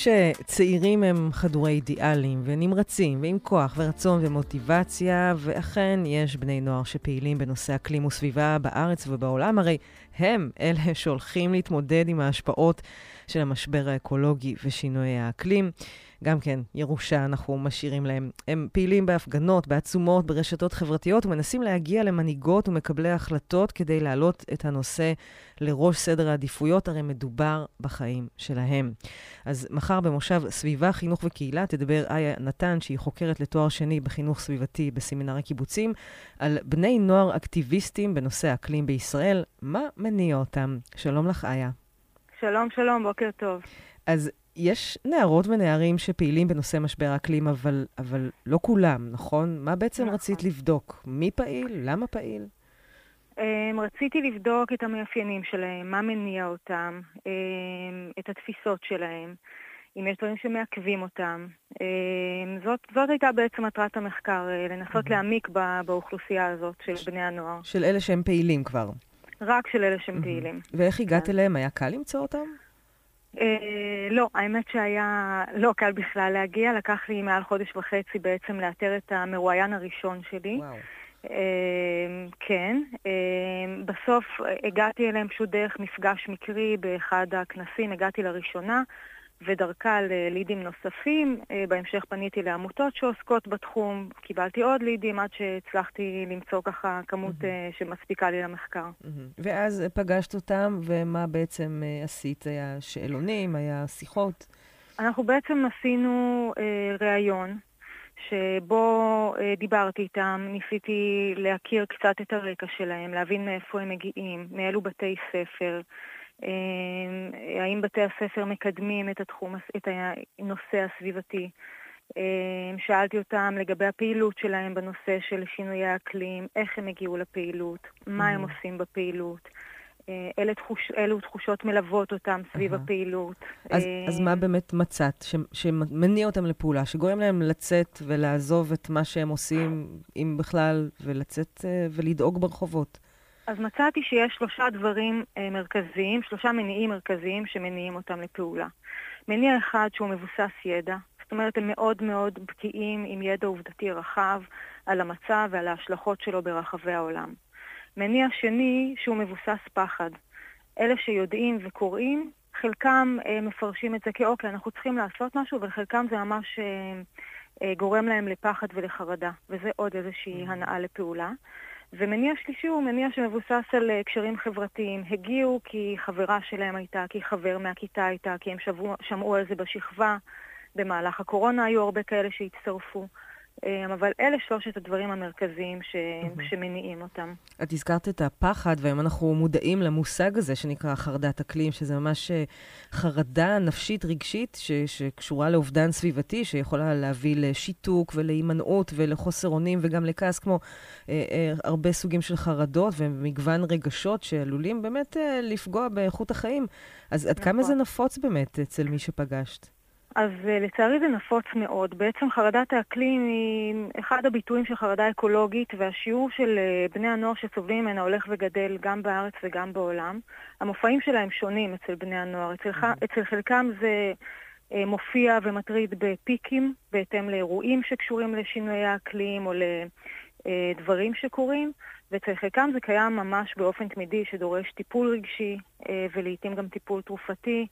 שצעירים הם חדורי אידיאלים ונמרצים, ועם כוח ורצון ומוטיבציה, ואכן יש בני נוער שפעילים בנושא אקלים וסביבה בארץ ובעולם, הרי הם אלה שהולכים להתמודד עם ההשפעות של המשבר האקולוגי ושינויי האקלים. גם כן, ירושה אנחנו משאירים להם. הם פעילים בהפגנות, בעצומות, ברשתות חברתיות, ומנסים להגיע למנהיגות ומקבלי החלטות כדי להעלות את הנושא לראש סדר העדיפויות, הרי מדובר בחיים שלהם. אז מחר במושב סביבה, חינוך וקהילה תדבר איה נתן, שהיא חוקרת לתואר שני בחינוך סביבתי בסמינר הקיבוצים, על בני נוער אקטיביסטים בנושא האקלים בישראל. מה מניע אותם? שלום לך, איה. שלום, שלום, בוקר טוב. אז יש נערות ונערים שפעילים בנושא משבר האקלים, אבל, אבל לא כולם, נכון? מה בעצם נכון. רצית לבדוק? מי פעיל? למה פעיל? Um, רציתי לבדוק את המאפיינים שלהם, מה מניע אותם, um, את התפיסות שלהם, אם יש דברים שמעכבים אותם. Um, זאת, זאת הייתה בעצם מטרת המחקר, uh, לנסות. להעמיק בא, באוכלוסייה הזאת של ש... בני הנוער. של אלה שהם פעילים כבר. רק של אלה שהם. פעילים. ואיך הגעת כן. אליהם? היה קל למצוא אותם? אה, לא, האמת שהיה לא קל בכלל להגיע, לקח לי מעל חודש וחצי בעצם לאתר את המרואיין הראשון שלי. וואו. אה, כן, אה, בסוף הגעתי אליהם פשוט דרך מפגש מקרי באחד הכנסים, הגעתי לראשונה. ודרכה ללידים נוספים. אה, בהמשך פניתי לעמותות שעוסקות בתחום, קיבלתי עוד לידים עד שהצלחתי למצוא ככה כמות mm-hmm. שמספיקה לי למחקר. Mm-hmm. ואז פגשת אותם, ומה בעצם אה, עשית? היה שאלונים? היה שיחות? אנחנו בעצם עשינו אה, ראיון. שבו אה, דיברתי איתם, ניסיתי להכיר קצת את הרקע שלהם, להבין מאיפה הם מגיעים, מאילו בתי ספר, האם בתי הספר מקדמים את התחום, את הנושא הסביבתי. אמ, שאלתי אותם לגבי הפעילות שלהם בנושא של שינויי האקלים, איך הם הגיעו לפעילות, מה הם mm-hmm. עושים בפעילות. אה, אלה, תחוש, אלו תחושות מלוות אותם סביב הפעילות. אז, אז מה באמת מצאת ש, שמניע אותם לפעולה, שגורם להם לצאת ולעזוב את מה שהם עושים, אם בכלל, ולצאת אה, ולדאוג ברחובות? אז מצאתי שיש שלושה דברים אה, מרכזיים, שלושה מניעים מרכזיים שמניעים אותם לפעולה. מניע אחד שהוא מבוסס ידע, זאת אומרת הם מאוד מאוד בקיאים עם ידע עובדתי רחב על המצב ועל ההשלכות שלו ברחבי העולם. מניע שני שהוא מבוסס פחד. אלה שיודעים וקוראים, חלקם אה, מפרשים את זה כאוקיי, אנחנו צריכים לעשות משהו, ולחלקם זה ממש אה, אה, גורם להם לפחד ולחרדה, וזה עוד איזושהי mm. הנאה לפעולה. ומניע שלישי הוא מניע שמבוסס על אה, קשרים חברתיים. הגיעו כי חברה שלהם הייתה, כי חבר מהכיתה הייתה, כי הם שבו, שמעו על זה בשכבה. במהלך הקורונה היו הרבה כאלה שהצטרפו. אמ, אבל אלה שלושת הדברים המרכזיים ש... mm-hmm. שמניעים אותם. את הזכרת את הפחד, והיום אנחנו מודעים למושג הזה שנקרא חרדת אקלים, שזה ממש אה, חרדה נפשית רגשית ש... שקשורה לאובדן סביבתי, שיכולה להביא לשיתוק ולהימנעות ולחוסר אונים וגם לכעס, כמו אה, אה, הרבה סוגים של חרדות ומגוון רגשות שעלולים באמת אה, לפגוע באיכות החיים. אז עד כמה זה נכון. נפוץ באמת אצל מי שפגשת? אז uh, לצערי זה נפוץ מאוד. בעצם חרדת האקלים היא אחד הביטויים של חרדה אקולוגית, והשיעור של uh, בני הנוער שסובלים ממנה הולך וגדל גם בארץ וגם בעולם. המופעים שלהם שונים אצל בני הנוער. אצל, mm-hmm. אצל חלקם זה uh, מופיע ומטריד בפיקים, בהתאם לאירועים שקשורים לשינויי האקלים או לדברים שקורים. ואצל חלקם זה קיים ממש באופן תמידי שדורש טיפול רגשי ולעיתים גם טיפול תרופתי.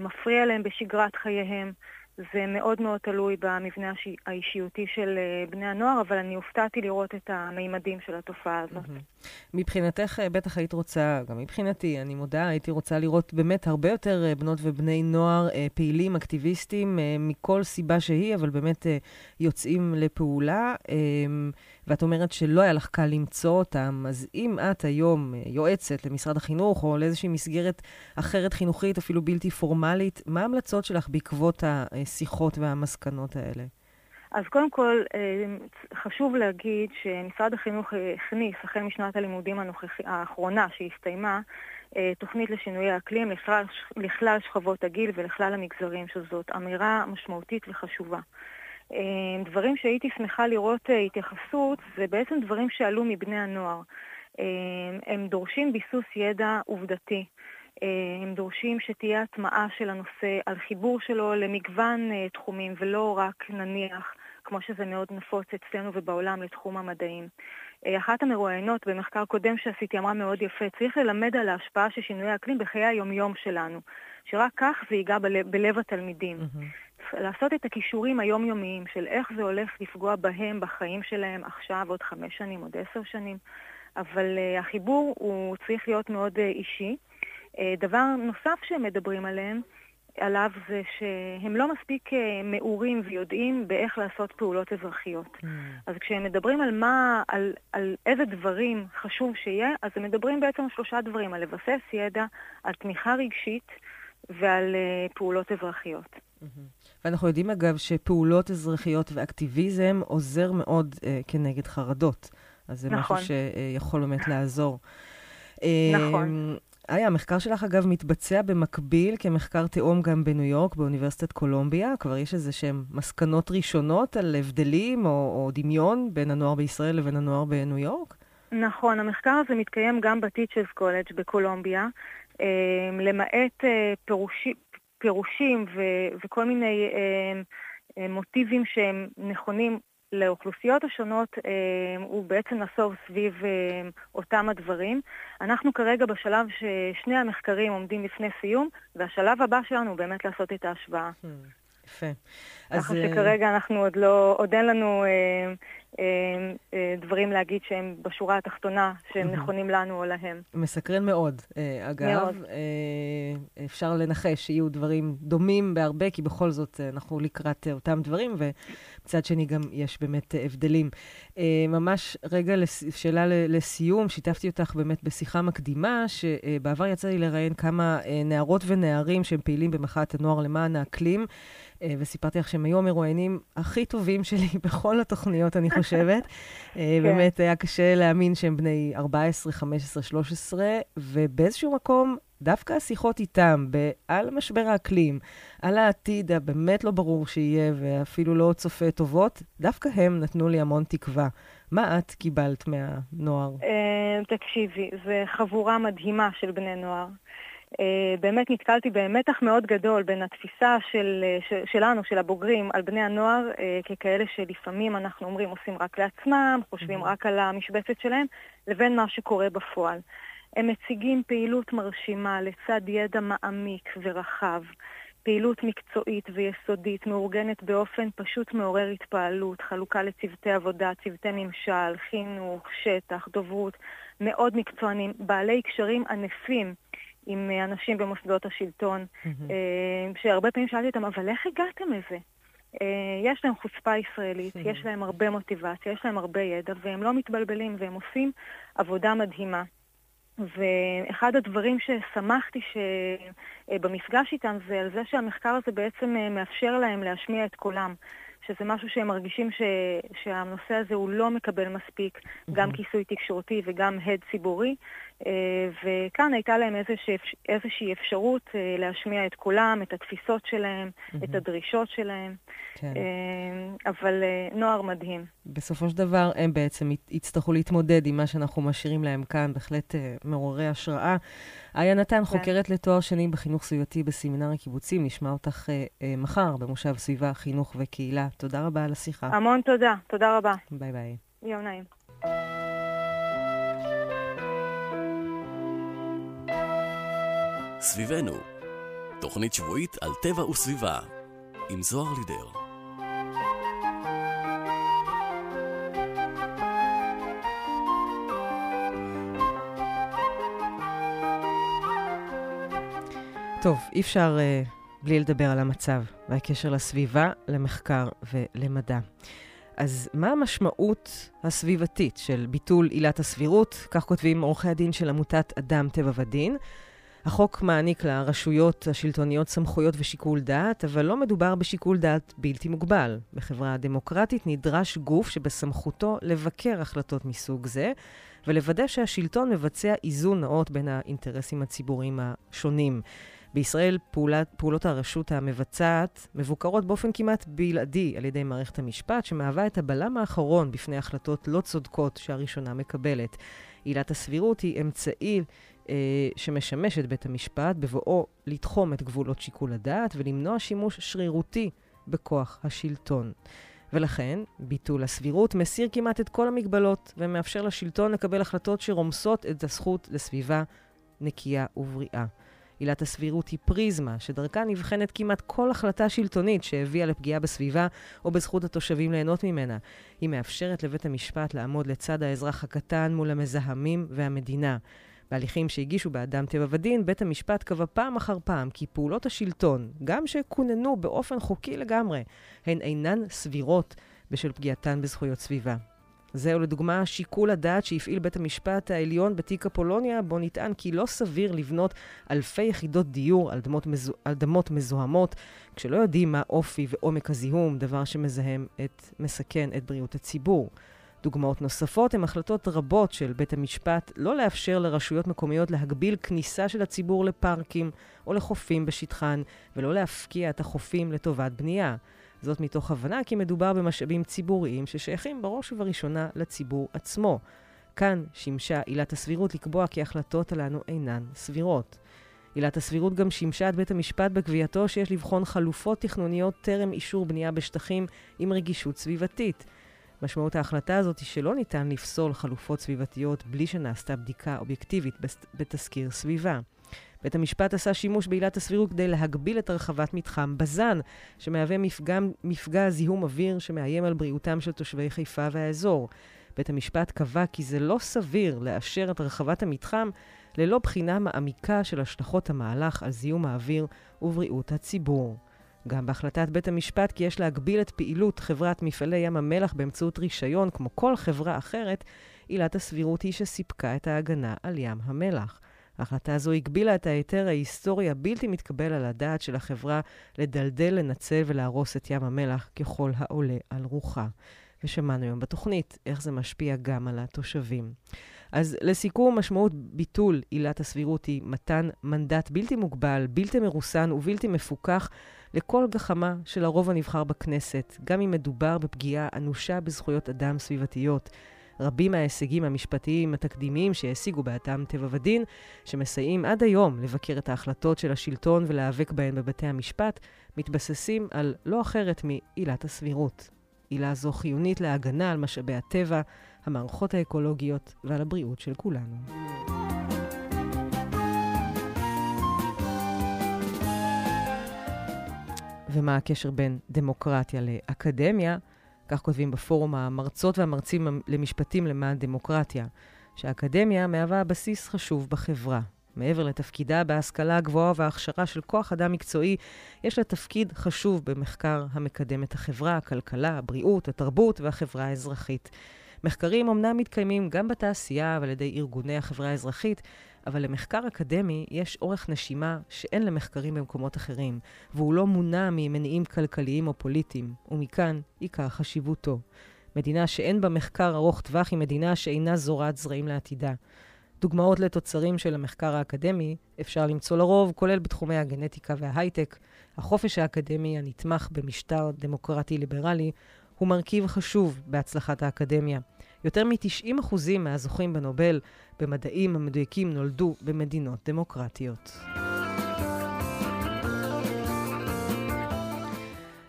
מפריע להם בשגרת חייהם. זה מאוד מאוד תלוי במבנה האישיותי של אה, בני הנוער, אבל אני הופתעתי לראות את המימדים של התופעה הזאת. מבחינתך, אה, בטח היית רוצה, גם מבחינתי, אני מודה, הייתי רוצה לראות באמת הרבה יותר אה, בנות ובני נוער פעילים, אקטיביסטים, מכל סיבה שהיא, אבל באמת יוצאים לפעולה. ואת אומרת שלא היה לך קל למצוא אותם, אז אם את היום יועצת למשרד החינוך או לאיזושהי מסגרת אחרת חינוכית, אפילו בלתי פורמלית, מה ההמלצות שלך בעקבות השיחות והמסקנות האלה? אז קודם כל, אה, חשוב להגיד שמשרד החינוך הכניס, החל משנת הלימודים הנוכחי, האחרונה שהסתיימה, אה, תוכנית לשינוי האקלים לכלל, לכלל שכבות הגיל ולכלל המגזרים, שזאת אמירה משמעותית וחשובה. אה, דברים שהייתי שמחה לראות התייחסות, זה בעצם דברים שעלו מבני הנוער. הם דורשים ביסוס ידע עובדתי. הם דורשים שתהיה הטמעה של הנושא על חיבור שלו למגוון תחומים, ולא רק נניח, כמו שזה מאוד נפוץ אצלנו ובעולם, לתחום המדעים. אחת המרואיינות במחקר קודם שעשיתי אמרה מאוד יפה, צריך ללמד על ההשפעה של שינויי האקלים בחיי היומיום שלנו, שרק כך זה ייגע בלב, בלב התלמידים. Mm-hmm. לעשות את הכישורים היומיומיים של איך זה הולך לפגוע בהם, בחיים שלהם, עכשיו, עוד חמש שנים, עוד עשר שנים. אבל uh, החיבור הוא צריך להיות מאוד uh, אישי. Uh, דבר נוסף שהם מדברים עליהם, עליו זה שהם לא מספיק מעורים ויודעים באיך לעשות פעולות אזרחיות. Mm. אז כשהם מדברים על מה, על, על איזה דברים חשוב שיהיה, אז הם מדברים בעצם על שלושה דברים, על לבסס ידע, על תמיכה רגשית ועל uh, פעולות אזרחיות. Mm-hmm. ואנחנו יודעים אגב שפעולות אזרחיות ואקטיביזם עוזר מאוד uh, כנגד חרדות. אז זה נכון. משהו שיכול באמת לעזור. נכון. איה, המחקר שלך אגב מתבצע במקביל כמחקר תאום גם בניו יורק, באוניברסיטת קולומביה. כבר יש איזה שהן מסקנות ראשונות על הבדלים או, או דמיון בין הנוער בישראל לבין הנוער בניו יורק? נכון, המחקר הזה מתקיים גם בטיצ'רס קולג' בקולומביה, אמ, למעט אה, פירושים, פירושים ו- וכל מיני אמ, אה, מוטיבים שהם נכונים לאוכלוסיות השונות אה, הוא בעצם נסוב סביב אה, אותם הדברים. אנחנו כרגע בשלב ששני המחקרים עומדים לפני סיום, והשלב הבא שלנו הוא באמת לעשות את ההשוואה. Hmm, יפה. ככה שכרגע אנחנו עוד לא, עוד אין לנו אה, אה, אה, דברים להגיד שהם בשורה התחתונה, שהם נכונים לנו או להם. מסקרן מאוד, אה, אגב. מאוד. אפשר לנחש שיהיו דברים דומים בהרבה, כי בכל זאת אנחנו לקראת אותם דברים, ומצד שני גם יש באמת הבדלים. ממש רגע שאלה לסיום, שיתפתי אותך באמת בשיחה מקדימה, שבעבר יצא לי לראיין כמה נערות ונערים שהם פעילים במחאת הנוער למען האקלים. אה, וסיפרתי לך שהם היו המרואיינים הכי טובים שלי בכל התוכניות, אני חושבת. אה, כן. באמת היה קשה להאמין שהם בני 14, 15, 13, ובאיזשהו מקום, דווקא השיחות איתם על משבר האקלים, על העתיד הבאמת לא ברור שיהיה, ואפילו לא צופה טובות, דווקא הם נתנו לי המון תקווה. מה את קיבלת מהנוער? אה, תקשיבי, זו חבורה מדהימה של בני נוער. אה, באמת נתקלתי במתח מאוד גדול בין התפיסה של, אה, של, שלנו, של הבוגרים, על בני הנוער, אה, ככאלה שלפעמים אנחנו אומרים עושים רק לעצמם, חושבים רק על המשבצת שלהם, לבין מה שקורה בפועל. הם מציגים פעילות מרשימה לצד ידע מעמיק ורחב. פעילות מקצועית ויסודית, מאורגנת באופן פשוט מעורר התפעלות, חלוקה לצוותי עבודה, צוותי ממשל, חינוך, שטח, דוברות, מאוד מקצוענים, בעלי קשרים ענפים עם אה, אנשים במוסדות השלטון, mm-hmm. שהרבה פעמים שאלתי אותם, אבל איך הגעתם לזה? אה, יש להם חוצפה ישראלית, mm-hmm. יש להם הרבה מוטיבציה, יש להם הרבה ידע, והם לא מתבלבלים, והם עושים עבודה מדהימה. ואחד הדברים ששמחתי במפגש איתם זה על זה שהמחקר הזה בעצם מאפשר להם להשמיע את קולם. שזה משהו שהם מרגישים ש, שהנושא הזה הוא לא מקבל מספיק, mm-hmm. גם כיסוי תקשורתי וגם הד ציבורי, אה, וכאן הייתה להם איזושה, איזושהי אפשרות אה, להשמיע את קולם, את התפיסות שלהם, mm-hmm. את הדרישות שלהם. כן. אה, אבל נוער מדהים. בסופו של דבר הם בעצם יצטרכו להתמודד עם מה שאנחנו משאירים להם כאן, בהחלט מעוררי השראה. איה נתן, כן. חוקרת לתואר שני בחינוך סביבתי בסמינר הקיבוצים, נשמע אותך מחר במושב סביבה, חינוך וקהילה. תודה רבה על השיחה. המון תודה, תודה רבה. ביי ביי. יום נעים. סביבנו, תוכנית שבועית על טבע וסביבה, עם זוהר לידר. טוב, אי אפשר uh, בלי לדבר על המצב והקשר לסביבה, למחקר ולמדע. אז מה המשמעות הסביבתית של ביטול עילת הסבירות? כך כותבים עורכי הדין של עמותת אדם, טבע ודין. החוק מעניק לרשויות השלטוניות סמכויות ושיקול דעת, אבל לא מדובר בשיקול דעת בלתי מוגבל. בחברה הדמוקרטית נדרש גוף שבסמכותו לבקר החלטות מסוג זה, ולוודא שהשלטון מבצע איזון נאות בין האינטרסים הציבוריים השונים. בישראל פעולת, פעולות הרשות המבצעת מבוקרות באופן כמעט בלעדי על ידי מערכת המשפט, שמהווה את הבלם האחרון בפני החלטות לא צודקות שהראשונה מקבלת. עילת הסבירות היא אמצעי אה, שמשמש את בית המשפט בבואו לתחום את גבולות שיקול הדעת ולמנוע שימוש שרירותי בכוח השלטון. ולכן, ביטול הסבירות מסיר כמעט את כל המגבלות ומאפשר לשלטון לקבל החלטות שרומסות את הזכות לסביבה נקייה ובריאה. עילת הסבירות היא פריזמה, שדרכה נבחנת כמעט כל החלטה שלטונית שהביאה לפגיעה בסביבה או בזכות התושבים ליהנות ממנה. היא מאפשרת לבית המשפט לעמוד לצד האזרח הקטן מול המזהמים והמדינה. בהליכים שהגישו באדם טבע ודין, בית המשפט קבע פעם אחר פעם כי פעולות השלטון, גם שכוננו באופן חוקי לגמרי, הן אינן סבירות בשל פגיעתן בזכויות סביבה. זהו לדוגמה שיקול הדעת שהפעיל בית המשפט העליון בתיק אפולוניה, בו נטען כי לא סביר לבנות אלפי יחידות דיור על דמות, מזו... על דמות מזוהמות, כשלא יודעים מה אופי ועומק הזיהום, דבר שמזהם את, מסכן את בריאות הציבור. דוגמאות נוספות הן החלטות רבות של בית המשפט לא לאפשר לרשויות מקומיות להגביל כניסה של הציבור לפארקים או לחופים בשטחן, ולא להפקיע את החופים לטובת בנייה. זאת מתוך הבנה כי מדובר במשאבים ציבוריים ששייכים בראש ובראשונה לציבור עצמו. כאן שימשה עילת הסבירות לקבוע כי ההחלטות הללו אינן סבירות. עילת הסבירות גם שימשה את בית המשפט בקביעתו שיש לבחון חלופות תכנוניות טרם אישור בנייה בשטחים עם רגישות סביבתית. משמעות ההחלטה הזאת היא שלא ניתן לפסול חלופות סביבתיות בלי שנעשתה בדיקה אובייקטיבית בתסקיר סביבה. בית המשפט עשה שימוש בעילת הסבירות כדי להגביל את הרחבת מתחם בז"ן, שמהווה מפגע, מפגע זיהום אוויר שמאיים על בריאותם של תושבי חיפה והאזור. בית המשפט קבע כי זה לא סביר לאשר את הרחבת המתחם ללא בחינה מעמיקה של השלכות המהלך על זיהום האוויר ובריאות הציבור. גם בהחלטת בית המשפט כי יש להגביל את פעילות חברת מפעלי ים המלח באמצעות רישיון, כמו כל חברה אחרת, עילת הסבירות היא שסיפקה את ההגנה על ים המלח. ההחלטה הזו הגבילה את ההיתר ההיסטורי הבלתי מתקבל על הדעת של החברה לדלדל, לנצל ולהרוס את ים המלח ככל העולה על רוחה. ושמענו היום בתוכנית איך זה משפיע גם על התושבים. אז לסיכום, משמעות ביטול עילת הסבירות היא מתן מנדט בלתי מוגבל, בלתי מרוסן ובלתי מפוקח לכל גחמה של הרוב הנבחר בכנסת, גם אם מדובר בפגיעה אנושה בזכויות אדם סביבתיות. רבים מההישגים המשפטיים התקדימיים שהשיגו באדם טבע ודין, שמסייעים עד היום לבקר את ההחלטות של השלטון ולהיאבק בהן בבתי המשפט, מתבססים על לא אחרת מעילת הסבירות. עילה זו חיונית להגנה על משאבי הטבע, המערכות האקולוגיות ועל הבריאות של כולנו. ומה הקשר בין דמוקרטיה לאקדמיה? כך כותבים בפורום המרצות והמרצים למשפטים למען דמוקרטיה, שהאקדמיה מהווה בסיס חשוב בחברה. מעבר לתפקידה בהשכלה הגבוהה וההכשרה של כוח אדם מקצועי, יש לה תפקיד חשוב במחקר המקדם את החברה, הכלכלה, הבריאות, התרבות והחברה האזרחית. מחקרים אמנם מתקיימים גם בתעשייה ועל ידי ארגוני החברה האזרחית, אבל למחקר אקדמי יש אורך נשימה שאין למחקרים במקומות אחרים, והוא לא מונע ממניעים כלכליים או פוליטיים, ומכאן עיקר חשיבותו. מדינה שאין בה מחקר ארוך טווח היא מדינה שאינה זורעת זרעים לעתידה. דוגמאות לתוצרים של המחקר האקדמי אפשר למצוא לרוב, כולל בתחומי הגנטיקה וההייטק. החופש האקדמי הנתמך במשטר דמוקרטי ליברלי הוא מרכיב חשוב בהצלחת האקדמיה. יותר מ-90% מהזוכים בנובל במדעים המדויקים נולדו במדינות דמוקרטיות.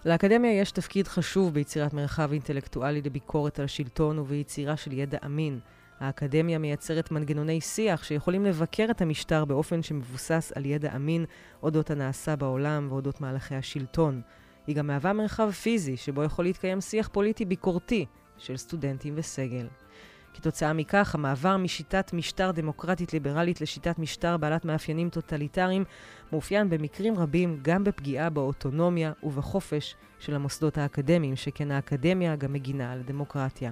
לאקדמיה יש תפקיד חשוב ביצירת מרחב אינטלקטואלי לביקורת על השלטון וביצירה של ידע אמין. האקדמיה מייצרת מנגנוני שיח שיכולים לבקר את המשטר באופן שמבוסס על ידע אמין אודות הנעשה בעולם ואודות מהלכי השלטון. היא גם מהווה מרחב פיזי שבו יכול להתקיים שיח פוליטי ביקורתי של סטודנטים וסגל. כתוצאה מכך, המעבר משיטת משטר דמוקרטית ליברלית לשיטת משטר בעלת מאפיינים טוטליטריים מאופיין במקרים רבים גם בפגיעה באוטונומיה ובחופש של המוסדות האקדמיים, שכן האקדמיה גם מגינה על הדמוקרטיה.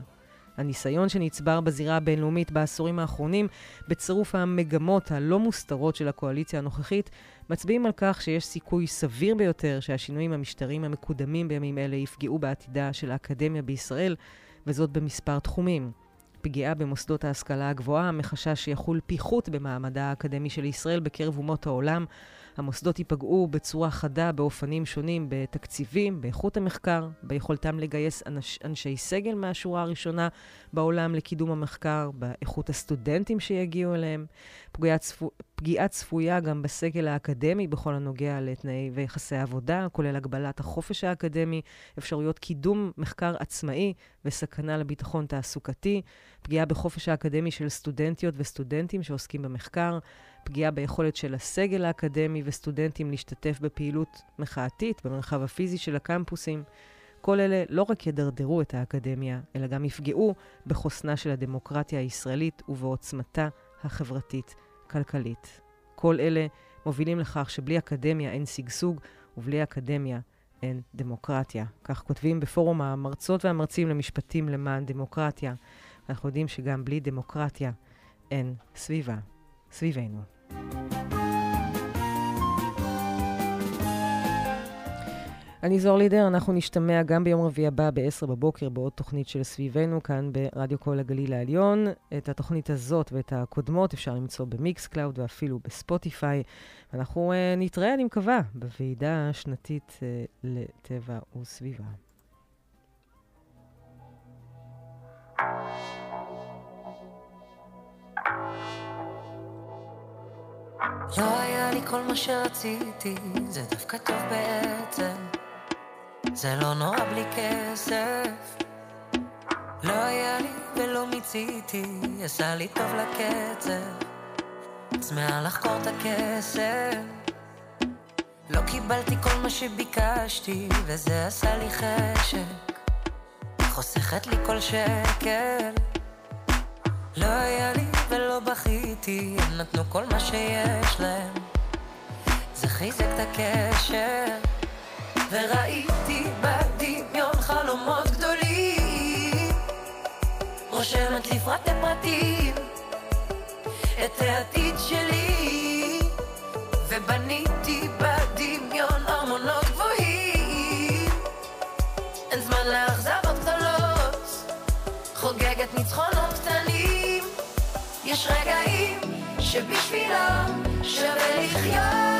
הניסיון שנצבר בזירה הבינלאומית בעשורים האחרונים, בצירוף המגמות הלא מוסתרות של הקואליציה הנוכחית, מצביעים על כך שיש סיכוי סביר ביותר שהשינויים המשטריים המקודמים בימים אלה יפגעו בעתידה של האקדמיה בישראל, וזאת במספר תחומים. פגיעה במוסדות ההשכלה הגבוהה, מחשש שיחול פיחות במעמדה האקדמי של ישראל בקרב אומות העולם. המוסדות ייפגעו בצורה חדה באופנים שונים בתקציבים, באיכות המחקר, ביכולתם לגייס אנש, אנשי סגל מהשורה הראשונה בעולם לקידום המחקר, באיכות הסטודנטים שיגיעו אליהם. פגיעה, צפו, פגיעה צפויה גם בסגל האקדמי בכל הנוגע לתנאי ויחסי עבודה, כולל הגבלת החופש האקדמי, אפשרויות קידום מחקר עצמאי וסכנה לביטחון תעסוקתי, פגיעה בחופש האקדמי של סטודנטיות וסטודנטים שעוסקים במחקר, פגיעה ביכולת של הסגל האקדמי וסטודנטים להשתתף בפעילות מחאתית במרחב הפיזי של הקמפוסים. כל אלה לא רק ידרדרו את האקדמיה, אלא גם יפגעו בחוסנה של הדמוקרטיה הישראלית ובעוצמתה החברתית-כלכלית. כל אלה מובילים לכך שבלי אקדמיה אין שגשוג, ובלי אקדמיה אין דמוקרטיה. כך כותבים בפורום המרצות והמרצים למשפטים למען דמוקרטיה. אנחנו יודעים שגם בלי דמוקרטיה אין סביבה סביבנו. אני זוהר לידר, אנחנו נשתמע גם ביום רביעי הבא ב-10 בבוקר בעוד תוכנית של סביבנו כאן ברדיו כל הגליל העליון. את התוכנית הזאת ואת הקודמות אפשר למצוא ב Mixcloud ואפילו בספוטיפיי. אנחנו אה, נתראה, אני מקווה, בוועידה השנתית אה, לטבע וסביבה. לא היה לי כל מה שרציתי, זה דווקא טוב בעצם. זה לא נורא בלי כסף. לא היה לי ולא מיציתי, עשה לי טוב לקצב. מעל לחקור את הכסף. לא קיבלתי כל מה שביקשתי, וזה עשה לי חשק. חוסכת לי כל שקל. לא היה לי ולא בכיתי, הם נתנו כל מה שיש להם. זה חיזק את הקשר, וראיתי בדמיון חלומות גדולים. רושמת לפרטי פרטים את העתיד שלי, ובניתי בדמיון ארמונות גבוהים. אין זמן לאכזבות גדולות, חוגגת ניצחונות קטנים. יש רגעים שבשבילם שווה לחיות.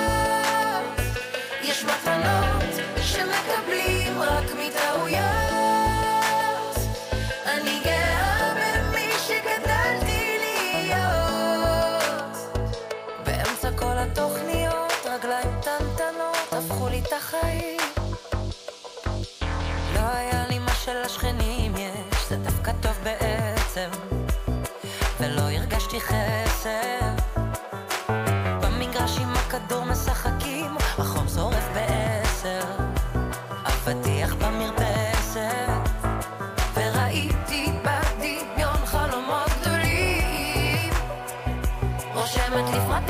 יש מתנות שמקבלים רק מטעויות. אני גאה במי שגדלתי להיות. באמצע כל התוכניות, רגליים קטנטנות הפכו לי את החיים. לא היה לי מה שלשכנים יש, זה דווקא טוב בעצם. ולא הרגשתי חסר. במגרש עם הכדור משחקים,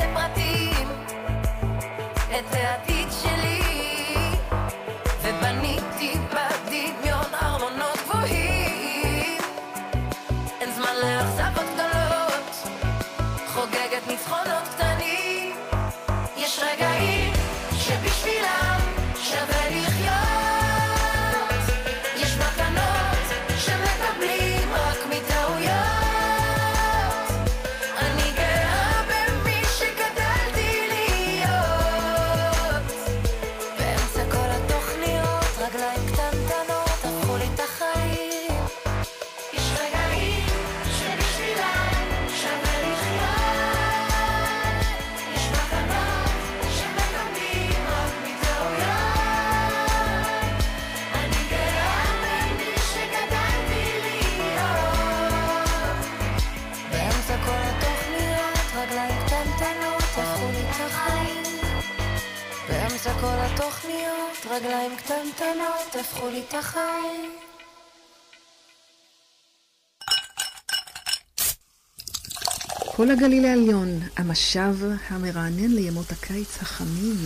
רושמת לפרטי כל התוכניות, רגליים קטנטנות הפכו לי את החיים. כל הגליל העליון, המשב המרענן לימות הקיץ החמים.